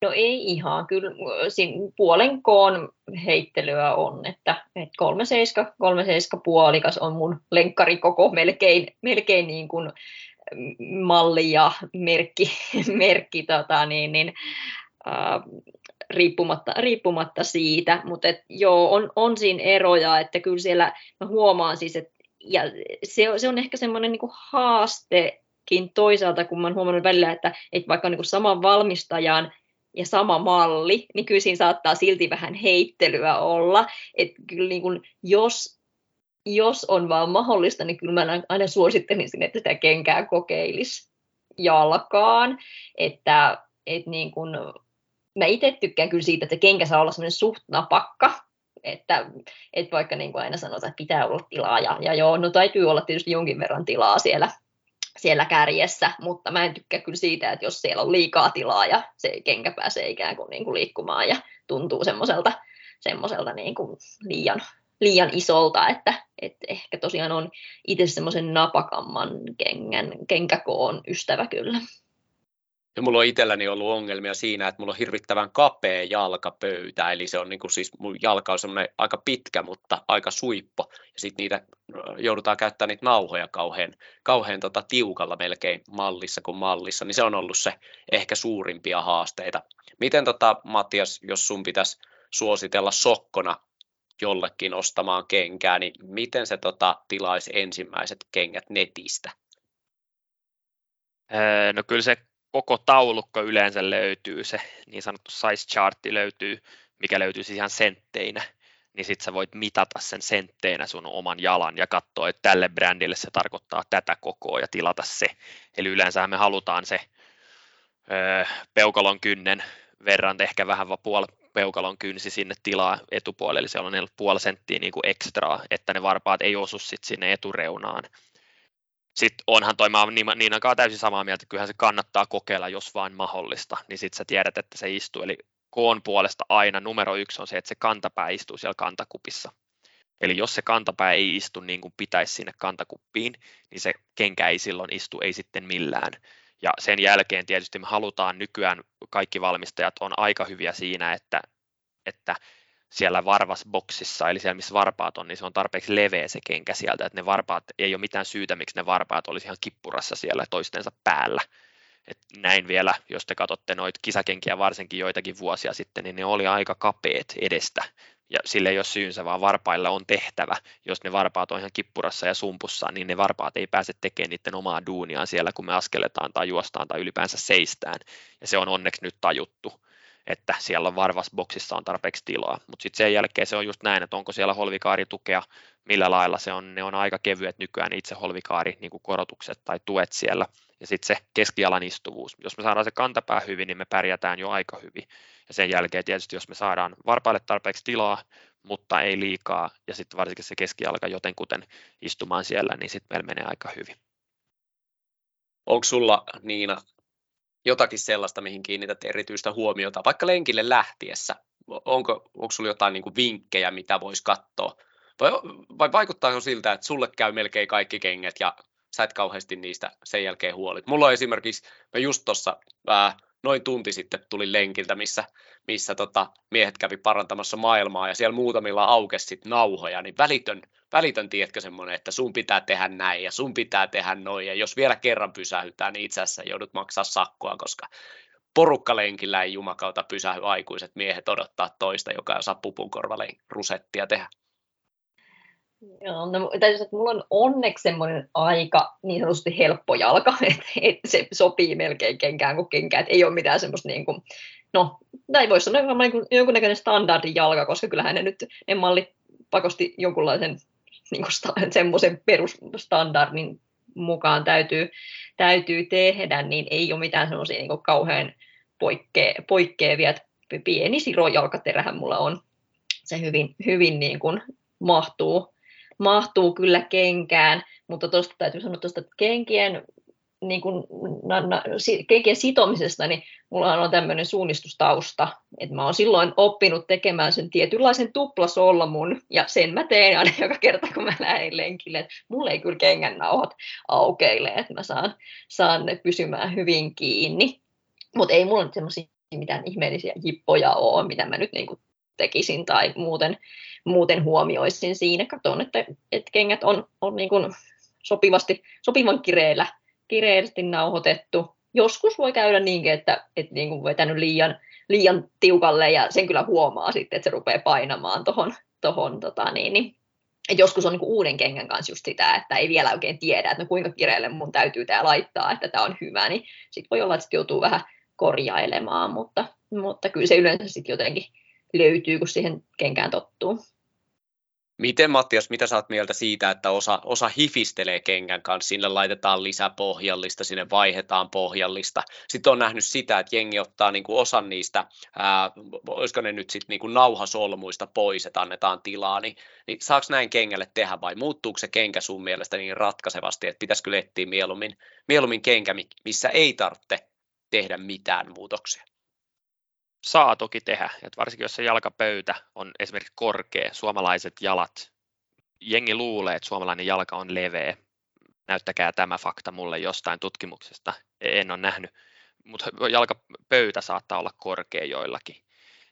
No ei ihan, kyllä puolen koon heittelyä on, että, että 37, 37 puolikas on mun lenkkarikoko melkein, melkein niin kuin malli ja merkki, merkki tota, niin, niin, äh, riippumatta, riippumatta siitä, mutta et, joo, on, on siinä eroja, että kyllä siellä mä huomaan siis, että ja se, se on ehkä semmoinen niin haastekin toisaalta, kun oon huomannut välillä, että, että vaikka niin kuin saman valmistajan ja sama malli, niin kyllä siinä saattaa silti vähän heittelyä olla. Että kyllä niin kuin, jos, jos on vaan mahdollista, niin kyllä mä aina suosittelisin, että sitä kenkää kokeilisi jalkaan. Että, että niin kuin, mä itse tykkään kyllä siitä, että kenkä saa olla semmoinen suht napakka, että, että vaikka niin kuin aina sanotaan, että pitää olla tilaa, ja, ja joo, no täytyy olla tietysti jonkin verran tilaa siellä siellä kärjessä, mutta mä en tykkää kyllä siitä, että jos siellä on liikaa tilaa ja se kenkä pääsee ikään kuin, niin kuin liikkumaan ja tuntuu semmoiselta, semmoiselta niin kuin liian, liian isolta, että, että ehkä tosiaan on itse semmoisen napakamman kengän, kenkäkoon ystävä kyllä. Ja mulla on itselläni ollut ongelmia siinä, että mulla on hirvittävän kapea jalkapöytä, eli se on niin kuin siis, mun jalka on semmoinen aika pitkä, mutta aika suippo, ja sitten niitä joudutaan käyttämään niitä nauhoja kauhean, kauhean tota tiukalla melkein mallissa kuin mallissa, niin se on ollut se ehkä suurimpia haasteita. Miten tota, Mattias, jos sun pitäisi suositella sokkona jollekin ostamaan kenkää, niin miten se tota, tilaisi ensimmäiset kengät netistä? no kyllä se koko taulukko yleensä löytyy, se niin sanottu size chartti löytyy, mikä löytyy siis ihan sentteinä, niin sitten sä voit mitata sen sentteinä sun oman jalan ja katsoa, että tälle brändille se tarkoittaa tätä kokoa ja tilata se. Eli yleensä me halutaan se öö, peukalon kynnen verran, ehkä vähän puoli peukalon kynsi sinne tilaa etupuolelle, eli siellä on puoli senttiä niin kuin ekstraa, että ne varpaat ei osu sit sinne etureunaan. Sitten onhan toi, mä niin aikaa täysin samaa mieltä, että kyllähän se kannattaa kokeilla, jos vain mahdollista, niin sitten sä tiedät, että se istuu. Eli koon puolesta aina numero yksi on se, että se kantapää istuu siellä kantakupissa. Eli jos se kantapää ei istu niin kuin pitäisi sinne kantakuppiin, niin se kenkä ei silloin istu, ei sitten millään. Ja sen jälkeen tietysti me halutaan nykyään, kaikki valmistajat on aika hyviä siinä, että, että siellä varvasboksissa, eli siellä missä varpaat on, niin se on tarpeeksi leveä se kenkä sieltä, että ne varpaat, ei ole mitään syytä, miksi ne varpaat olisi ihan kippurassa siellä toistensa päällä. Et näin vielä, jos te katsotte noita kisakenkiä varsinkin joitakin vuosia sitten, niin ne oli aika kapeet edestä, ja sille ei ole syynsä, vaan varpailla on tehtävä. Jos ne varpaat on ihan kippurassa ja sumpussa, niin ne varpaat ei pääse tekemään niiden omaa duuniaan siellä, kun me askeletaan tai juostaan tai ylipäänsä seistään. Ja se on onneksi nyt tajuttu että siellä on varvasboksissa on tarpeeksi tilaa. Mutta sitten sen jälkeen se on just näin, että onko siellä holvikaaritukea, millä lailla se on, ne on aika kevyet nykyään itse holvikaari niin kuin korotukset tai tuet siellä. Ja sitten se keskialan istuvuus. Jos me saadaan se kantapää hyvin, niin me pärjätään jo aika hyvin. Ja sen jälkeen tietysti, jos me saadaan varpaille tarpeeksi tilaa, mutta ei liikaa, ja sitten varsinkin se keskialka jotenkuten istumaan siellä, niin sitten meillä menee aika hyvin. Onko sulla Niina jotakin sellaista, mihin kiinnität erityistä huomiota, vaikka lenkille lähtiessä? Onko, onko sulla jotain niin kuin vinkkejä, mitä voisi katsoa? Vai, vai vaikuttaako siltä, että sulle käy melkein kaikki kengät ja sä et kauheasti niistä sen jälkeen huolit? Mulla on esimerkiksi, mä just tuossa noin tunti sitten tuli lenkiltä, missä, missä tota, miehet kävi parantamassa maailmaa ja siellä muutamilla aukesi sit nauhoja, niin välitön, välitön tiedätkö semmoinen, että sun pitää tehdä näin ja sun pitää tehdä noin ja jos vielä kerran pysähytään, niin itse asiassa joudut maksaa sakkoa, koska porukkalenkillä ei jumakauta pysähy aikuiset miehet odottaa toista, joka osaa pupun rusettia tehdä. Joo, no, täytyy että mulla on onneksi semmoinen aika niin sanotusti helppo jalka, että, että se sopii melkein kenkään kuin kenkään, että ei ole mitään semmoista niin kuin, no, näin voisi sanoa niin jonkunnäköinen standardin jalka, koska kyllähän ne nyt, ne mallit pakosti jonkunlaisen niin kuin semmoisen perusstandardin mukaan täytyy, täytyy tehdä, niin ei ole mitään semmoisia niin kuin kauhean poikkea, poikkeavia, pieni sirojalkaterähän mulla on, se hyvin, hyvin niin kuin mahtuu, mahtuu kyllä kenkään, mutta tuosta täytyy sanoa tuosta kenkien, niin kuin, na, na, kenkien sitomisesta, niin mulla on tämmöinen suunnistustausta, että mä oon silloin oppinut tekemään sen tietynlaisen tuplasolmun, ja sen mä teen aina joka kerta, kun mä lähden lenkille, että mulla ei kyllä kengän nauhat aukeile, että mä saan, saan ne pysymään hyvin kiinni. Mutta ei mulla nyt semmoisia mitään ihmeellisiä jippoja ole, mitä mä nyt niin kuin tekisin tai muuten, muuten huomioisin siinä. Katson, että, että kengät on, on niin kuin sopivasti, sopivan kireellä, kireellisesti nauhoitettu. Joskus voi käydä niinkin, että, että niin kuin vetänyt liian, liian tiukalle ja sen kyllä huomaa sitten, että se rupeaa painamaan tuohon tohon, tota niin, niin et joskus on niin uuden kengän kanssa just sitä, että ei vielä oikein tiedä, että no kuinka kireelle mun täytyy tämä laittaa, että tämä on hyvä, niin sitten voi olla, että sit joutuu vähän korjailemaan, mutta, mutta kyllä se yleensä sitten jotenkin löytyy, kun siihen kenkään tottuu. Miten Mattias, mitä saat mieltä siitä, että osa, osa hifistelee kengän kanssa, sinne laitetaan lisäpohjallista, sinne vaihdetaan pohjallista. Sitten on nähnyt sitä, että jengi ottaa niin kuin osan niistä, ää, olisiko ne nyt sitten niin nauhasolmuista pois, että annetaan tilaa, niin, niin saako näin kengälle tehdä vai muuttuuko se kenkä sun mielestä niin ratkaisevasti, että pitäisikö etsiä mieluummin, mieluummin kenkä, missä ei tarvitse tehdä mitään muutoksia? Saa toki tehdä, että varsinkin jos se jalkapöytä on esimerkiksi korkea, suomalaiset jalat, jengi luulee, että suomalainen jalka on leveä, näyttäkää tämä fakta mulle jostain tutkimuksesta, en ole nähnyt, mutta jalkapöytä saattaa olla korkea joillakin.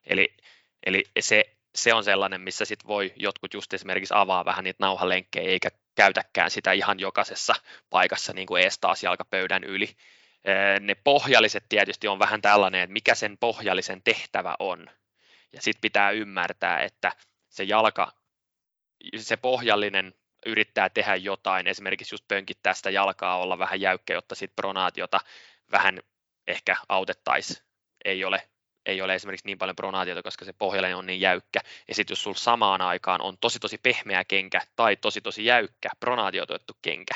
Eli, eli se, se on sellainen, missä sit voi jotkut just esimerkiksi avaa vähän niitä nauhalenkkejä, eikä käytäkään sitä ihan jokaisessa paikassa niin kuin ees taas jalkapöydän yli, ne pohjalliset tietysti on vähän tällainen, että mikä sen pohjallisen tehtävä on. Ja sitten pitää ymmärtää, että se jalka, se pohjallinen yrittää tehdä jotain, esimerkiksi just pönkittää sitä jalkaa, olla vähän jäykkä, jotta sit pronaatiota vähän ehkä autettaisiin. Ei ole, ei ole esimerkiksi niin paljon pronaatiota, koska se pohjallinen on niin jäykkä. Ja sitten jos sulla samaan aikaan on tosi tosi pehmeä kenkä tai tosi tosi jäykkä pronaatiotuettu kenkä,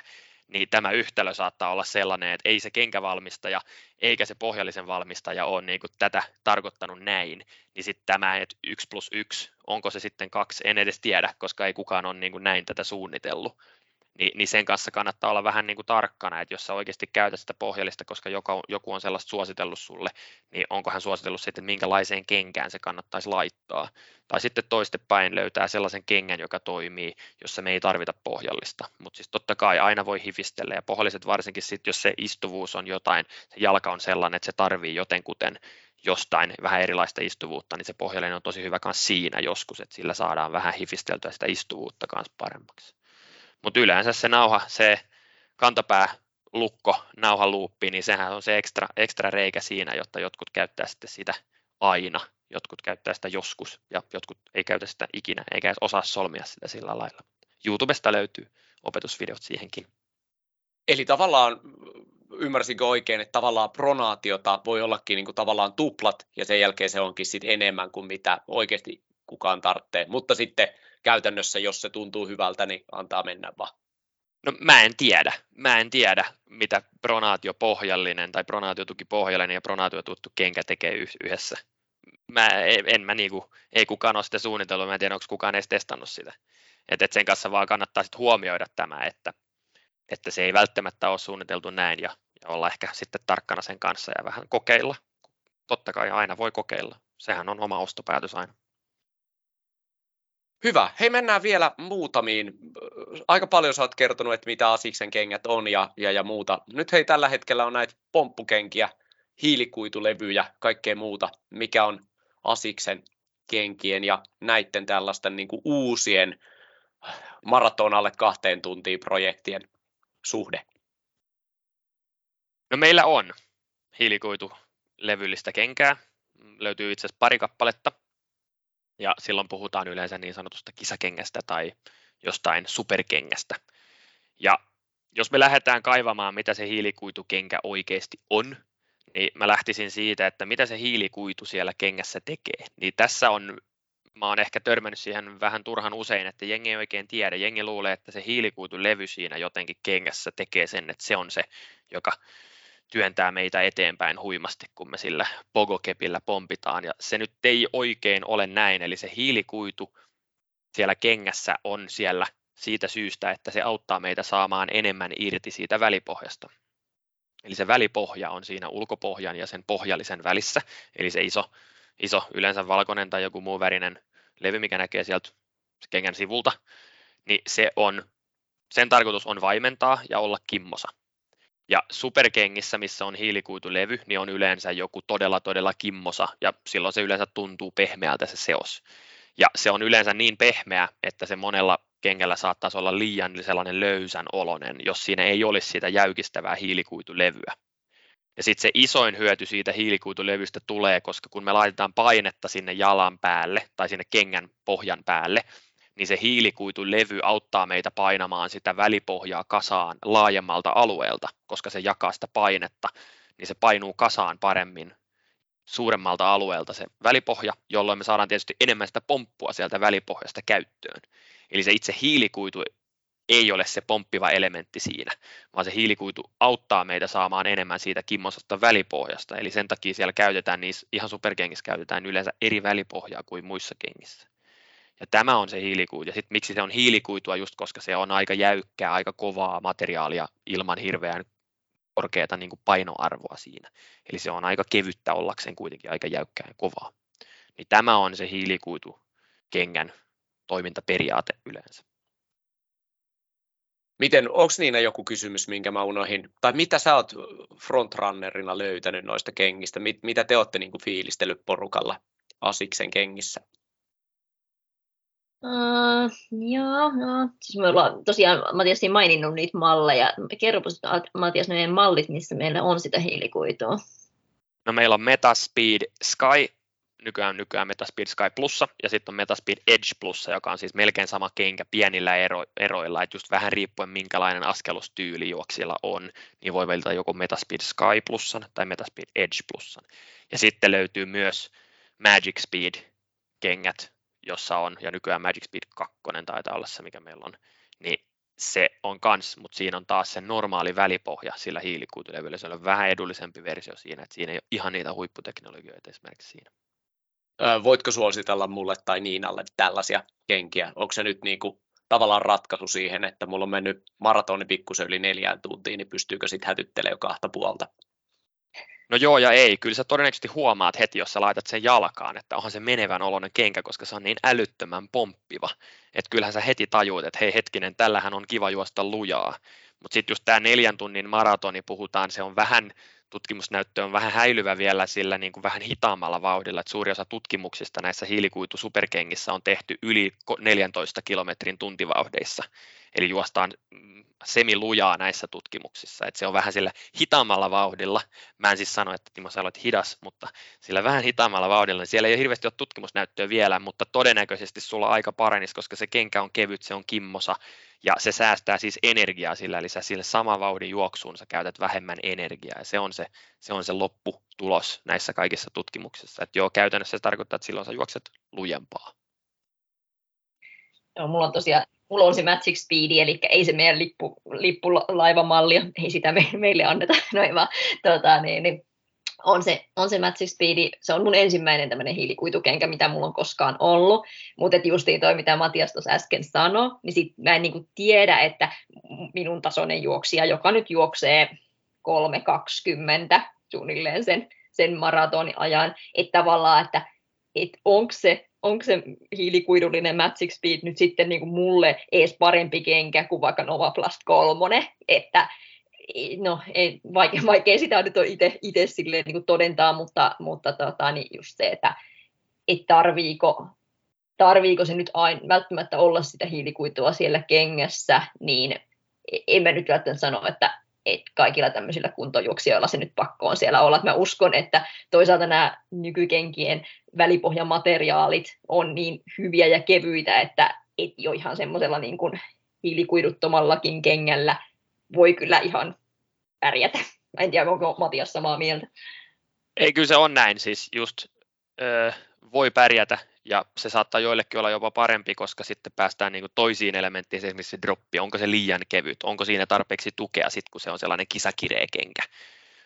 niin tämä yhtälö saattaa olla sellainen, että ei se kenkävalmistaja eikä se pohjallisen valmistaja ole niin kuin tätä tarkoittanut näin, niin sitten tämä, että 1 plus 1, onko se sitten kaksi, en edes tiedä, koska ei kukaan ole niin kuin näin tätä suunnitellut niin, niin sen kanssa kannattaa olla vähän niin kuin tarkkana, että jos sä oikeasti käytät sitä pohjallista, koska joku, joku on sellaista suositellut sulle, niin onko hän suositellut sitten, että minkälaiseen kenkään se kannattaisi laittaa. Tai sitten toistepäin löytää sellaisen kengän, joka toimii, jossa me ei tarvita pohjallista. Mutta siis totta kai aina voi hifistellä, ja pohjalliset varsinkin sitten, jos se istuvuus on jotain, se jalka on sellainen, että se tarvii jotenkuten jostain vähän erilaista istuvuutta, niin se pohjallinen on tosi hyvä myös siinä joskus, että sillä saadaan vähän hifisteltyä sitä istuvuutta kanssa paremmaksi. Mutta yleensä se nauha, se kantapää lukko, nauhaluuppi, niin sehän on se ekstra, ekstra reikä siinä, jotta jotkut käyttää sitten sitä aina, jotkut käyttää sitä joskus ja jotkut ei käytä sitä ikinä, eikä edes osaa solmia sitä sillä lailla. YouTubesta löytyy opetusvideot siihenkin. Eli tavallaan, ymmärsinkö oikein, että tavallaan pronaatiota voi ollakin niin kuin tavallaan tuplat, ja sen jälkeen se onkin sitten enemmän kuin mitä oikeasti kukaan tarvitsee. Mutta sitten käytännössä, jos se tuntuu hyvältä, niin antaa mennä vaan. No mä en tiedä. Mä en tiedä, mitä pronaatiopohjallinen tai pronaatiotukipohjallinen ja pronaatiotuttu kenkä tekee yhdessä. Mä en mä niinku, ei kukaan ole sitä suunnitellut, mä en tiedä, onko kukaan edes testannut sitä. Et, et sen kanssa vaan kannattaa sit huomioida tämä, että, että se ei välttämättä ole suunniteltu näin ja, ja olla ehkä sitten tarkkana sen kanssa ja vähän kokeilla. Totta kai aina voi kokeilla. Sehän on oma ostopäätös aina. Hyvä. Hei, mennään vielä muutamiin. Aika paljon sä oot kertonut, että mitä Asiksen kengät on ja, ja, ja muuta. Nyt hei, tällä hetkellä on näitä pomppukenkiä, hiilikuitulevyjä, kaikkea muuta. Mikä on Asiksen kenkien ja näiden tällaisten niin uusien maraton alle kahteen tuntiin projektien suhde? No meillä on hiilikuitu levyllistä kenkää. Löytyy itse asiassa pari kappaletta ja silloin puhutaan yleensä niin sanotusta kisakengästä tai jostain superkengästä. Ja jos me lähdetään kaivamaan, mitä se hiilikuitukenkä oikeasti on, niin mä lähtisin siitä, että mitä se hiilikuitu siellä kengässä tekee. Niin tässä on, mä oon ehkä törmännyt siihen vähän turhan usein, että jengi ei oikein tiedä. Jengi luulee, että se hiilikuitulevy siinä jotenkin kengässä tekee sen, että se on se, joka työntää meitä eteenpäin huimasti, kun me sillä pogokepillä pompitaan. Ja se nyt ei oikein ole näin, eli se hiilikuitu siellä kengässä on siellä siitä syystä, että se auttaa meitä saamaan enemmän irti siitä välipohjasta. Eli se välipohja on siinä ulkopohjan ja sen pohjallisen välissä, eli se iso, iso yleensä valkoinen tai joku muu värinen levy, mikä näkee sieltä kengän sivulta, niin se on, sen tarkoitus on vaimentaa ja olla kimmosa. Ja superkengissä, missä on hiilikuitulevy, niin on yleensä joku todella todella kimmosa ja silloin se yleensä tuntuu pehmeältä se seos. Ja se on yleensä niin pehmeä, että se monella kengällä saattaisi olla liian sellainen löysän olonen, jos siinä ei olisi sitä jäykistävää hiilikuitulevyä. Ja sitten se isoin hyöty siitä hiilikuitulevystä tulee, koska kun me laitetaan painetta sinne jalan päälle tai sinne kengän pohjan päälle, niin se hiilikuitulevy auttaa meitä painamaan sitä välipohjaa kasaan laajemmalta alueelta, koska se jakaa sitä painetta, niin se painuu kasaan paremmin suuremmalta alueelta se välipohja, jolloin me saadaan tietysti enemmän sitä pomppua sieltä välipohjasta käyttöön. Eli se itse hiilikuitu ei ole se pomppiva elementti siinä, vaan se hiilikuitu auttaa meitä saamaan enemmän siitä kimmosasta välipohjasta. Eli sen takia siellä käytetään, niin ihan superkengissä käytetään yleensä eri välipohjaa kuin muissa kengissä. Ja tämä on se hiilikuitu. Ja sitten miksi se on hiilikuitua, just koska se on aika jäykkää, aika kovaa materiaalia ilman hirveän korkeata niin painoarvoa siinä. Eli se on aika kevyttä ollakseen kuitenkin aika jäykkää ja kovaa. Niin tämä on se hiilikuitu kengän toimintaperiaate yleensä. Miten, onko Niina joku kysymys, minkä mä unohin, tai mitä sä oot frontrunnerina löytänyt noista kengistä, mit, mitä te olette niin kuin fiilistellyt porukalla Asiksen kengissä? Uh, joo, joo. Siis me ollaan tosiaan Matias maininnut niitä malleja. Kerropa Matias ne mallit, missä meillä on sitä hiilikuitua. No meillä on Metaspeed Sky nykyään, nykyään Metaspeed Sky Plussa ja sitten on Metaspeed Edge Plussa, joka on siis melkein sama kenkä pienillä ero, eroilla, että just vähän riippuen minkälainen askelustyyli juoksijalla on, niin voi valita joko Metaspeed Sky Plussan tai Metaspeed Edge Plussan. Ja sitten löytyy myös Magic Speed kengät, jossa on, ja nykyään Magic Speed 2 taitaa olla se, mikä meillä on, niin se on kans, mutta siinä on taas se normaali välipohja sillä hiilikuitulevyllä. Se on vähän edullisempi versio siinä, että siinä ei ole ihan niitä huipputeknologioita esimerkiksi siinä. Voitko suositella mulle tai Niinalle tällaisia kenkiä? Onko se nyt niin kuin tavallaan ratkaisu siihen, että mulla on mennyt maratoni pikkusen yli neljään tuntiin, niin pystyykö sitten hätyttelemään jo kahta puolta? No joo ja ei. Kyllä sä todennäköisesti huomaat heti, jos sä laitat sen jalkaan, että onhan se menevän oloinen kenkä, koska se on niin älyttömän pomppiva. Että kyllähän sä heti tajuut, että hei hetkinen, tällähän on kiva juosta lujaa. Mutta sitten just tämä neljän tunnin maratoni puhutaan, se on vähän tutkimusnäyttö on vähän häilyvä vielä sillä niin kuin vähän hitaammalla vauhdilla, että suuri osa tutkimuksista näissä hiilikuitu superkengissä on tehty yli 14 kilometrin tuntivauhdeissa, eli juostaan mm, semilujaa näissä tutkimuksissa, että se on vähän sillä hitaammalla vauhdilla, mä en siis sano, että Timo sä olet hidas, mutta sillä vähän hitaammalla vauhdilla, niin siellä ei ole hirveästi ole tutkimusnäyttöä vielä, mutta todennäköisesti sulla aika paranisi, koska se kenkä on kevyt, se on kimmosa, ja se säästää siis energiaa sillä, eli sä sille saman vauhdin juoksuun sä käytät vähemmän energiaa, ja se on se, se, on se lopputulos näissä kaikissa tutkimuksissa. Että joo, käytännössä se tarkoittaa, että silloin sä juokset lujempaa. Joo, mulla on tosiaan mulla on se Magic Speed, eli ei se meidän lippu, lippulaivamalli, ei sitä me, meille anneta, noin vaan, tota, niin, niin, on se, on se Magic Speed, se on mun ensimmäinen tämmöinen hiilikuitukenkä, mitä mulla on koskaan ollut, mutta justiin toi, mitä Matias tuossa äsken sanoi, niin sit mä en niinku tiedä, että minun tasoinen juoksija, joka nyt juoksee 3.20 suunnilleen sen, sen maratonin ajan, että tavallaan, että et onko se onko se hiilikuidullinen Magic Speed nyt sitten niin kuin mulle edes parempi kenkä kuin vaikka Nova Plus 3, että no, ei, vaikea, vaikea sitä nyt on itse niin kuin todentaa, mutta, mutta tota, niin just se, että et tarviiko, tarviiko se nyt aina välttämättä olla sitä hiilikuitua siellä kengässä, niin e, en mä nyt välttämättä sano, että että kaikilla tämmöisillä kuntojuoksijoilla se nyt pakko on siellä olla. mä uskon, että toisaalta nämä nykykenkien välipohjamateriaalit on niin hyviä ja kevyitä, että et jo ihan semmoisella niin kuin hiilikuiduttomallakin kengällä voi kyllä ihan pärjätä. Mä en tiedä, onko Matias samaa mieltä. Ei, kyllä se on näin. Siis just voi pärjätä ja se saattaa joillekin olla jopa parempi, koska sitten päästään niin kuin toisiin elementteihin, esimerkiksi se droppi, onko se liian kevyt, onko siinä tarpeeksi tukea sitten, kun se on sellainen kisakireekenkä.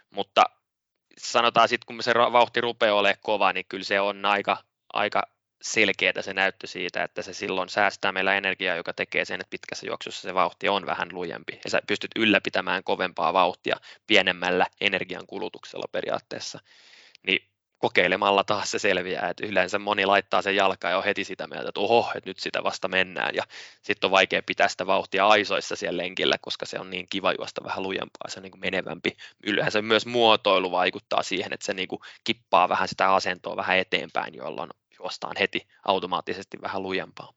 Mutta sanotaan sitten, kun se vauhti rupeaa olemaan kova, niin kyllä se on aika, aika selkeää se näyttö siitä, että se silloin säästää meillä energiaa, joka tekee sen, että pitkässä juoksussa se vauhti on vähän lujempi. Ja sä pystyt ylläpitämään kovempaa vauhtia pienemmällä energian kulutuksella periaatteessa. Niin kokeilemalla taas se selviää, että yleensä moni laittaa sen jalkaan ja on heti sitä mieltä, että oho, että nyt sitä vasta mennään ja sitten on vaikea pitää sitä vauhtia aisoissa siellä lenkillä, koska se on niin kiva juosta vähän lujempaa, se on niin kuin menevämpi. Yleensä myös muotoilu vaikuttaa siihen, että se niin kuin kippaa vähän sitä asentoa vähän eteenpäin, jolloin juostaan heti automaattisesti vähän lujempaa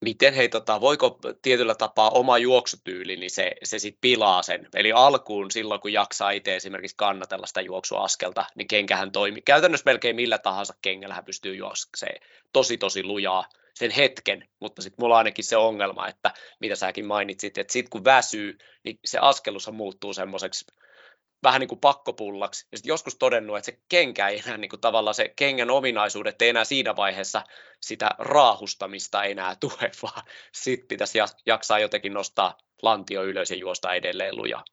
miten hei, tota, voiko tietyllä tapaa oma juoksutyyli, niin se, se sit pilaa sen. Eli alkuun silloin, kun jaksaa itse esimerkiksi kannatella sitä juoksuaskelta, niin kenkähän toimii. Käytännössä melkein millä tahansa kengällä hän pystyy juoksemaan tosi tosi lujaa sen hetken, mutta sitten mulla on ainakin se ongelma, että mitä säkin mainitsit, että sitten kun väsyy, niin se askelus muuttuu semmoiseksi vähän niin kuin pakkopullaksi. Ja sitten joskus todennut, että se kenkä ei enää niin kuin tavallaan se kengän ominaisuudet ei enää siinä vaiheessa sitä raahustamista enää tue, vaan sitten pitäisi jaksaa jotenkin nostaa lantio ylös ja juosta edelleen lujaa.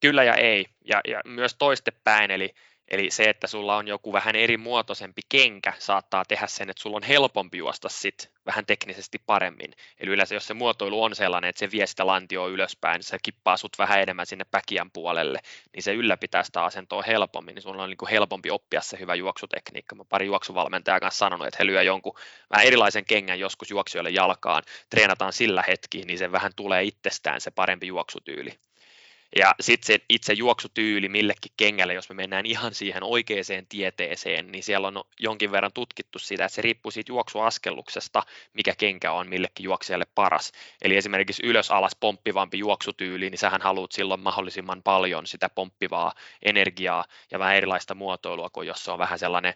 Kyllä ja ei. Ja, ja myös toistepäin, eli Eli se, että sulla on joku vähän eri muotoisempi kenkä, saattaa tehdä sen, että sulla on helpompi juosta sit vähän teknisesti paremmin. Eli yleensä jos se muotoilu on sellainen, että se vie sitä lantioa ylöspäin, se kippaa sut vähän enemmän sinne päkiän puolelle, niin se ylläpitää sitä asentoa helpommin, niin sulla on niin helpompi oppia se hyvä juoksutekniikka. Mä pari juoksuvalmentajaa kanssa sanonut, että he lyö jonkun vähän erilaisen kengän joskus juoksijoille jalkaan, treenataan sillä hetki, niin se vähän tulee itsestään se parempi juoksutyyli. Ja sitten se itse juoksutyyli millekin kengälle, jos me mennään ihan siihen oikeaan tieteeseen, niin siellä on jonkin verran tutkittu sitä, että se riippuu siitä juoksuaskelluksesta, mikä kenkä on millekin juoksijalle paras. Eli esimerkiksi ylös alas pomppivampi juoksutyyli, niin sähän haluat silloin mahdollisimman paljon sitä pomppivaa energiaa ja vähän erilaista muotoilua kuin jos se on vähän sellainen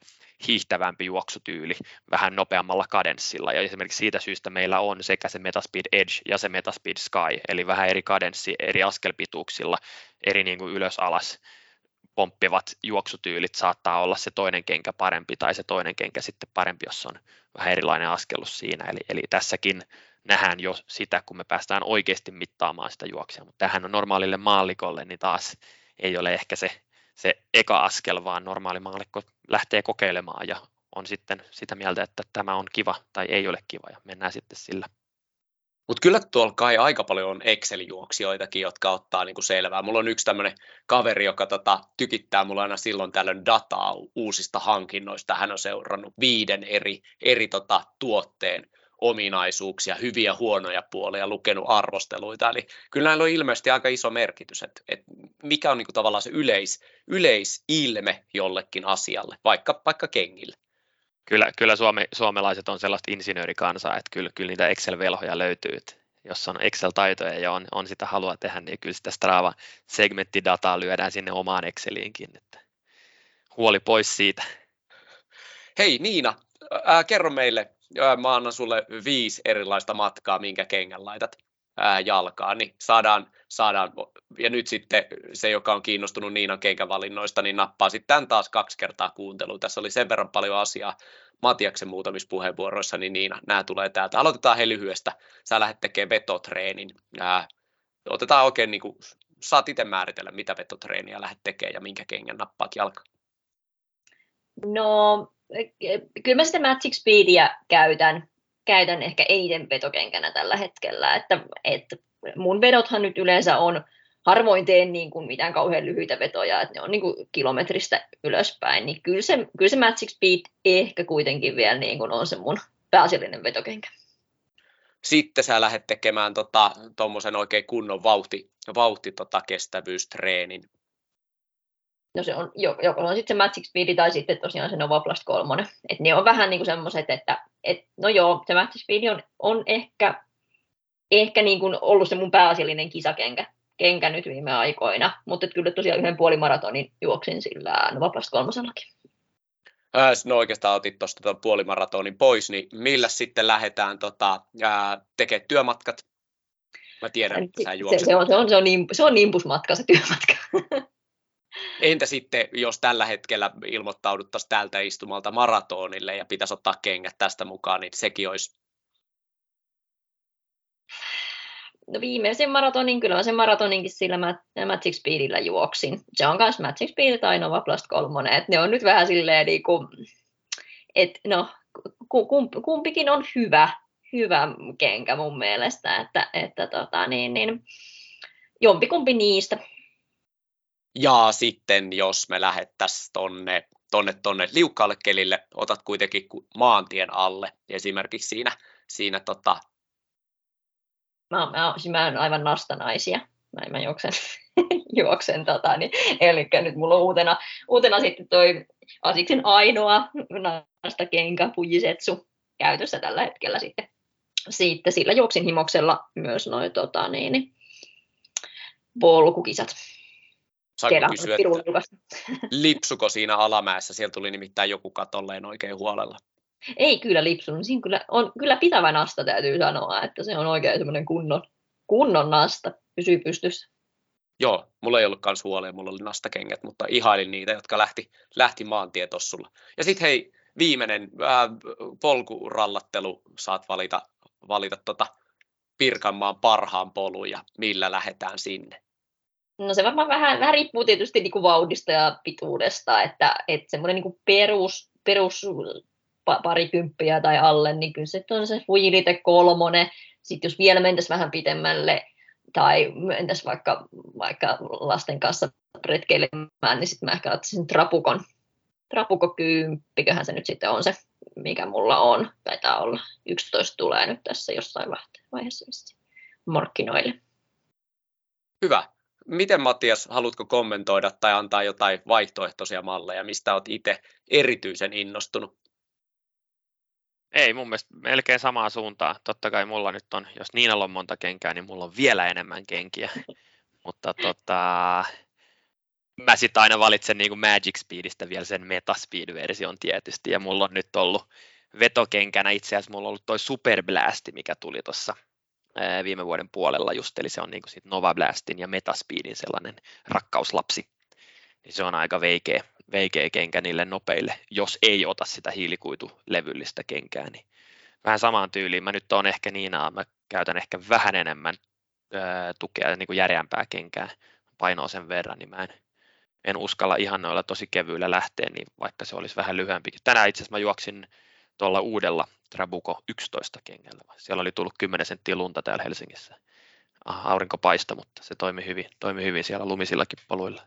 hiihtävämpi juoksutyyli vähän nopeammalla kadenssilla. Ja esimerkiksi siitä syystä meillä on sekä se Metaspeed Edge ja se Metaspeed Sky, eli vähän eri kadenssi, eri askelpituuksilla, eri niin kuin ylös-alas pomppivat juoksutyylit saattaa olla se toinen kenkä parempi tai se toinen kenkä sitten parempi, jos on vähän erilainen askellus siinä. Eli, eli tässäkin nähdään jo sitä, kun me päästään oikeasti mittaamaan sitä juoksia, mutta tähän on normaalille maalikolle, niin taas ei ole ehkä se se eka askel, vaan normaali maallikko lähtee kokeilemaan ja on sitten sitä mieltä, että tämä on kiva tai ei ole kiva ja mennään sitten sillä. Mutta kyllä tuolla kai aika paljon on Excel-juoksijoitakin, jotka ottaa niinku selvää. Mulla on yksi tämmöinen kaveri, joka tota, tykittää mulla aina silloin tällöin dataa uusista hankinnoista. Hän on seurannut viiden eri, eri tota, tuotteen ominaisuuksia, hyviä huonoja puolia, lukenut arvosteluita. Eli kyllä näillä on ilmeisesti aika iso merkitys, että, että mikä on niin kuin tavallaan se yleis, yleisilme jollekin asialle, vaikka, vaikka kengille. Kyllä, kyllä Suome, suomalaiset on sellaista insinöörikansaa, että kyllä, kyllä niitä Excel-velhoja löytyy. Että jos on Excel-taitoja ja on, on sitä halua tehdä, niin kyllä sitä Strava segmenttidataa lyödään sinne omaan Exceliinkin. Että huoli pois siitä. Hei Niina, ää, kerro meille, mä annan sulle viisi erilaista matkaa, minkä kengän laitat ää, jalkaan, niin saadaan, saadaan, ja nyt sitten se, joka on kiinnostunut Niinan kenkävalinnoista, niin nappaa sitten tämän taas kaksi kertaa kuunteluun. Tässä oli sen verran paljon asiaa Matiaksen muutamissa puheenvuoroissa, niin Niina, nämä tulee täältä. Aloitetaan he lyhyestä. Sä lähdet tekemään vetotreenin. Otetaan oikein, niin kuin, saat itse määritellä, mitä vetotreeniä lähdet tekemään ja minkä kengän nappaat jalkaan. No, kyllä mä sitä Magic Speedia käytän, käytän ehkä eniten vetokenkänä tällä hetkellä, että, että mun vedothan nyt yleensä on, harvoin teen niin kuin mitään kauhean lyhyitä vetoja, että ne on niin kuin kilometristä ylöspäin, niin kyllä se, kyllä se Magic Speed ehkä kuitenkin vielä niin kuin on se mun pääasiallinen vetokenkä. Sitten sä lähdet tekemään tuommoisen tota, oikein kunnon vauhti, vauhti tota, kestävyystreenin no se on, joko on sitten se Magic Speed tai sitten tosiaan se Nova Plus 3. Et ne on vähän niin kuin semmoiset, että et, no joo, se Speed on, on ehkä, ehkä niin kuin ollut se mun pääasiallinen kisakenkä kenkä nyt viime aikoina, mutta kyllä tosiaan yhden puolimaratonin juoksin sillä Nova Plus 3 No oikeastaan otit tuosta tuon puolimaratonin pois, niin millä sitten lähdetään tota, tekemään työmatkat? Mä tiedän, että sä juokset. Se, se, on, se, on, se, on, se on nimbusmatka se työmatka. Entä sitten, jos tällä hetkellä ilmoittauduttaisiin tältä istumalta maratonille ja pitäisi ottaa kengät tästä mukaan, niin sekin olisi No viimeisen maratonin, kyllä sen maratoninkin sillä Magic Speedillä juoksin. Se on myös Magic Speed tai Nova Plus 3, että ne on nyt vähän silleen niin kuin, että no, kumpikin on hyvä, hyvä kenkä mun mielestä, että, että tota, niin, niin, jompikumpi niistä ja sitten jos me lähettäisiin tonne, tonne, tonne liukkaalle kelille, otat kuitenkin maantien alle esimerkiksi siinä, siinä tota... Mä, mä, siis mä olen aivan nastanaisia. Mä, mä juoksen, juoksen tota, niin, eli nyt mulla on uutena, uutena sitten toi Asiksen ainoa nastakenkä Pujisetsu käytössä tällä hetkellä sitten. Sitten sillä juoksin himoksella myös noin tota, niin, niin, polkukisat. Saanko kysyä, että lipsuko siinä alamäessä? Siellä tuli nimittäin joku katolleen oikein huolella. Ei kyllä lipsunut. Siinä kyllä, on kyllä pitävä nasta, täytyy sanoa, että se on oikein semmoinen kunnon, kunnon nasta, pysyy pystyssä. Joo, mulla ei ollut kans huolia, mulla oli nastakengät, mutta ihailin niitä, jotka lähti, lähti maantietossulla. Ja sitten hei, viimeinen äh, polkurallattelu, saat valita, valita tota Pirkanmaan parhaan polun ja millä lähdetään sinne. No se varmaan vähän, vähän riippuu tietysti niin kuin vauhdista ja pituudesta, että, että semmoinen niin kuin perus, perus parikymppiä tai alle, niin kyllä se on se Fujilite kolmonen. Sitten jos vielä mentäisiin vähän pitemmälle tai mentäisiin vaikka, vaikka lasten kanssa retkeilemään, niin sitten mä ehkä ottaisin Trapukon, Trapuko kymppiköhän se nyt sitten on se, mikä mulla on. Taitaa olla 11 tulee nyt tässä jossain vaiheessa markkinoille. Hyvä miten Matias, haluatko kommentoida tai antaa jotain vaihtoehtoisia malleja, mistä olet itse erityisen innostunut? Ei, mun mielestä melkein samaa suuntaa. Totta kai mulla nyt on, jos Niinalla on monta kenkää, niin mulla on vielä enemmän kenkiä. Mutta tota, mä sitten aina valitsen niin kuin Magic Speedistä vielä sen Metaspeed-version tietysti, ja mulla on nyt ollut vetokenkänä itse asiassa mulla on ollut toi Super Blast, mikä tuli tuossa viime vuoden puolella just, eli se on niin kuin sit Nova Blastin ja Metaspeedin sellainen rakkauslapsi. Niin se on aika veikeä, veikeä kenkä niille nopeille, jos ei ota sitä hiilikuitulevyllistä kenkää, niin vähän samaan tyyliin. Mä nyt on ehkä niin, mä käytän ehkä vähän enemmän ää, tukea, niin kuin järeämpää kenkää, painoa sen verran, niin mä en, en uskalla ihan noilla tosi kevyillä lähteä, niin vaikka se olisi vähän lyhyempikin. Tänään itse asiassa mä juoksin tuolla uudella Trabuco 11 kengällä. Siellä oli tullut 10 senttiä lunta täällä Helsingissä. Aurinko paista, mutta se toimi hyvin, toimi hyvin siellä lumisillakin poluilla.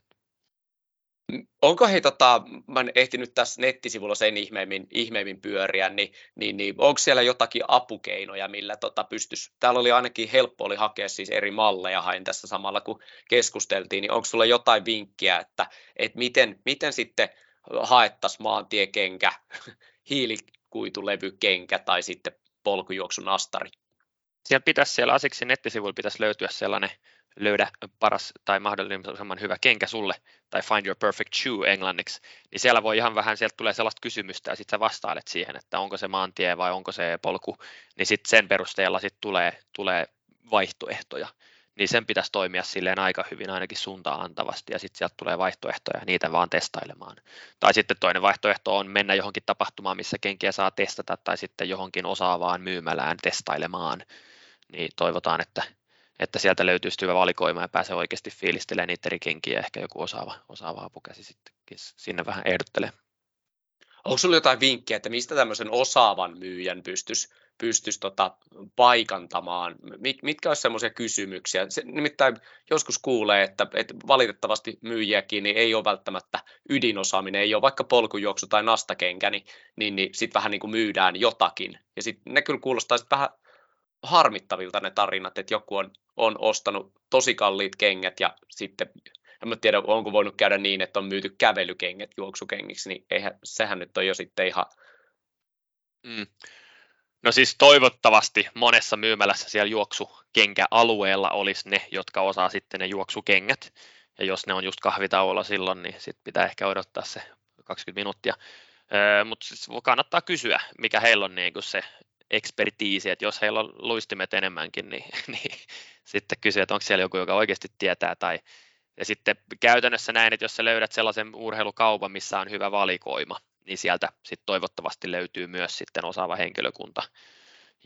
Onko hei, tota, mä en ehtinyt tässä nettisivulla sen ihmeemmin, ihmeemmin pyöriä, niin, niin, niin onko siellä jotakin apukeinoja, millä tota pystyisi, täällä oli ainakin helppo oli hakea siis eri malleja, hain tässä samalla kun keskusteltiin, niin onko sulla jotain vinkkiä, että, että miten, miten sitten haettaisiin maantiekenkä, hiilikuitulevykenkä tai sitten polkujuoksun astari? Siellä pitäisi siellä Asiksin nettisivuilla pitäisi löytyä sellainen löydä paras tai mahdollisimman hyvä kenkä sulle, tai find your perfect shoe englanniksi, niin siellä voi ihan vähän, sieltä tulee sellaista kysymystä, ja sitten sä vastailet siihen, että onko se maantie vai onko se polku, niin sitten sen perusteella sit tulee, tulee vaihtoehtoja, niin sen pitäisi toimia silleen aika hyvin ainakin suuntaan antavasti ja sitten sieltä tulee vaihtoehtoja niitä vaan testailemaan. Tai sitten toinen vaihtoehto on mennä johonkin tapahtumaan, missä kenkiä saa testata tai sitten johonkin osaavaan myymälään testailemaan. Niin toivotaan, että että sieltä löytyy hyvä valikoima ja pääsee oikeasti fiilistelemään niitä eri kenkiä ehkä joku osaava, osaava apukäsi sitten sinne vähän ehdottelee. Onko sinulla jotain vinkkejä, että mistä tämmöisen osaavan myyjän pystyisi pystyisi tota paikantamaan? Mitkä olisivat sellaisia kysymyksiä? Se, nimittäin joskus kuulee, että, että valitettavasti myyjiäkin niin ei ole välttämättä ydinosaaminen, ei ole vaikka polkujuoksu tai nastakenkä, niin, niin, niin sitten vähän niin kuin myydään jotakin. Ja sitten ne kyllä kuulostaa vähän harmittavilta ne tarinat, että joku on, on ostanut tosi kalliit kengät ja sitten, en mä tiedä onko voinut käydä niin, että on myyty kävelykengät juoksukengiksi, niin eihän, sehän nyt on jo sitten ihan... Mm. No siis toivottavasti monessa myymälässä siellä juoksukenkäalueella olisi ne, jotka osaa sitten ne juoksukengät. Ja jos ne on just kahvitauolla silloin, niin sitten pitää ehkä odottaa se 20 minuuttia. Öö, Mutta siis kannattaa kysyä, mikä heillä on niin se ekspertiisi, että jos heillä on luistimet enemmänkin, niin, niin sitten kysyä, että onko siellä joku, joka oikeasti tietää, tai ja sitten käytännössä näin, että jos sä löydät sellaisen urheilukaupan, missä on hyvä valikoima, niin sieltä sitten toivottavasti löytyy myös sitten osaava henkilökunta.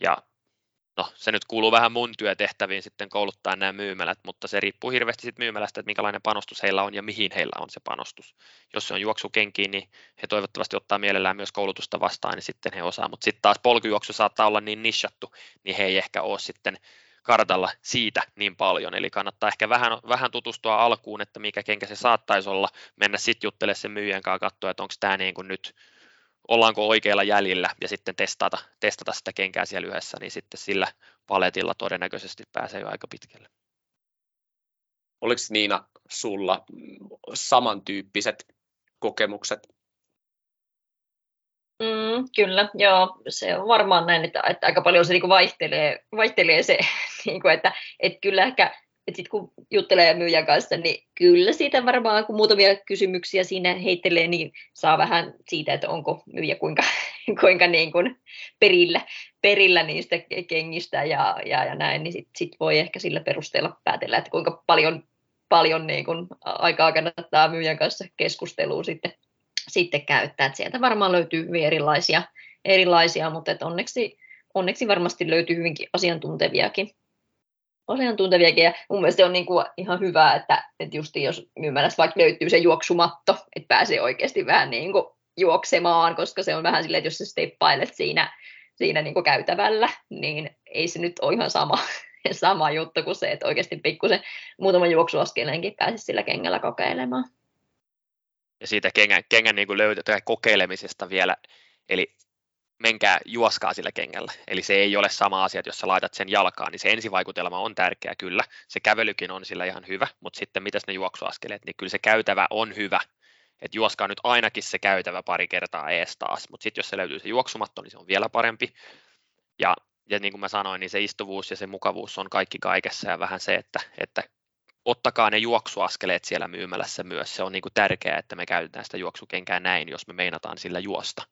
Ja no, se nyt kuuluu vähän mun työtehtäviin sitten kouluttaa nämä myymälät, mutta se riippuu hirveästi sitten myymälästä, että minkälainen panostus heillä on ja mihin heillä on se panostus. Jos se on juoksukenkiin, niin he toivottavasti ottaa mielellään myös koulutusta vastaan, niin sitten he osaa, mutta sitten taas polkujuoksu saattaa olla niin nishattu, niin he ei ehkä ole sitten kartalla siitä niin paljon, eli kannattaa ehkä vähän, vähän tutustua alkuun, että mikä kenkä se saattaisi olla, mennä sitten juttelemaan sen myyjän kanssa, katsoa, että onko tämä niin kuin nyt ollaanko oikealla jäljellä ja sitten testata, testata sitä kenkää siellä yhdessä, niin sitten sillä paletilla todennäköisesti pääsee jo aika pitkälle. Oliko Niina sulla samantyyppiset kokemukset? Mm, kyllä, joo, se on varmaan näin, että, että aika paljon se niin vaihtelee, vaihtelee se, niin kuin, että, että kyllä ehkä että sitten kun juttelee myyjän kanssa, niin kyllä siitä varmaan, kun muutamia kysymyksiä siinä heittelee, niin saa vähän siitä, että onko myyjä kuinka, kuinka niin kuin perillä, perillä niistä kengistä ja, ja, ja näin, niin sitten sit voi ehkä sillä perusteella päätellä, että kuinka paljon, paljon niin kuin aikaa kannattaa myyjän kanssa keskustelua sitten, sitten käyttää. Että sieltä varmaan löytyy hyvin erilaisia, erilaisia mutta että onneksi, onneksi varmasti löytyy hyvinkin asiantunteviakin asiantunteviakin. Ja mun mielestä se on niin kuin ihan hyvä, että, että just jos myymälässä vaikka löytyy se juoksumatto, että pääsee oikeasti vähän niin kuin juoksemaan, koska se on vähän silleen, että jos sä steppailet siinä, siinä niin kuin käytävällä, niin ei se nyt ole ihan sama, sama juttu kuin se, että oikeasti pikkusen muutaman juoksuaskeleenkin pääsisi sillä kengällä kokeilemaan. Ja siitä kengän, kengän niin löytö, kokeilemisesta vielä, eli menkää juoskaa sillä kengällä. Eli se ei ole sama asia, että jos sä laitat sen jalkaan, niin se ensivaikutelma on tärkeä kyllä. Se kävelykin on sillä ihan hyvä, mutta sitten mitäs ne juoksuaskeleet, niin kyllä se käytävä on hyvä. Että juoskaa nyt ainakin se käytävä pari kertaa ees taas, mutta sitten jos se löytyy se juoksumatto, niin se on vielä parempi. Ja, ja niin kuin mä sanoin, niin se istuvuus ja se mukavuus on kaikki kaikessa ja vähän se, että, että ottakaa ne juoksuaskeleet siellä myymälässä myös. Se on niin kuin tärkeää, että me käytetään sitä juoksukenkää näin, jos me meinataan sillä juosta.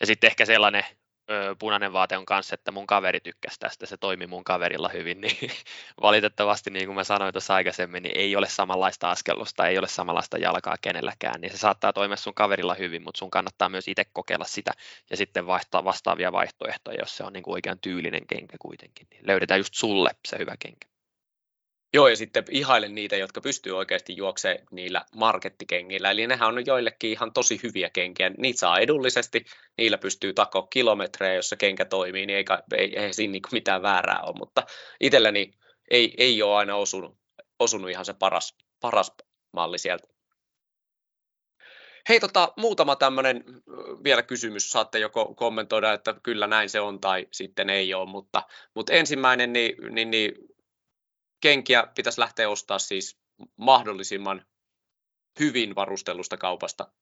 Ja sitten ehkä sellainen ö, punainen vaate on kanssa, että mun kaveri tykkäsi tästä, se toimi mun kaverilla hyvin, niin valitettavasti niin kuin mä sanoin tuossa aikaisemmin, niin ei ole samanlaista askellusta, ei ole samanlaista jalkaa kenelläkään, niin se saattaa toimia sun kaverilla hyvin, mutta sun kannattaa myös itse kokeilla sitä ja sitten vaihtaa vastaavia vaihtoehtoja, jos se on niin kuin oikean tyylinen kenkä kuitenkin, niin löydetään just sulle se hyvä kenkä. Joo, ja sitten ihailen niitä, jotka pystyy oikeasti juoksemaan niillä markettikengillä. Eli nehän on joillekin ihan tosi hyviä kenkiä. Niitä saa edullisesti, niillä pystyy takoa kilometrejä, jos se kenkä toimii, niin eikä, ei, ei siinä niin mitään väärää ole. Mutta itselleni ei, ei ole aina osunut, osunut ihan se paras, paras malli sieltä. Hei, tota, muutama tämmöinen vielä kysymys. Saatte joko kommentoida, että kyllä näin se on tai sitten ei ole, mutta, mutta ensimmäinen, niin, niin, niin kenkiä pitäisi lähteä ostaa siis mahdollisimman hyvin varustellusta kaupasta.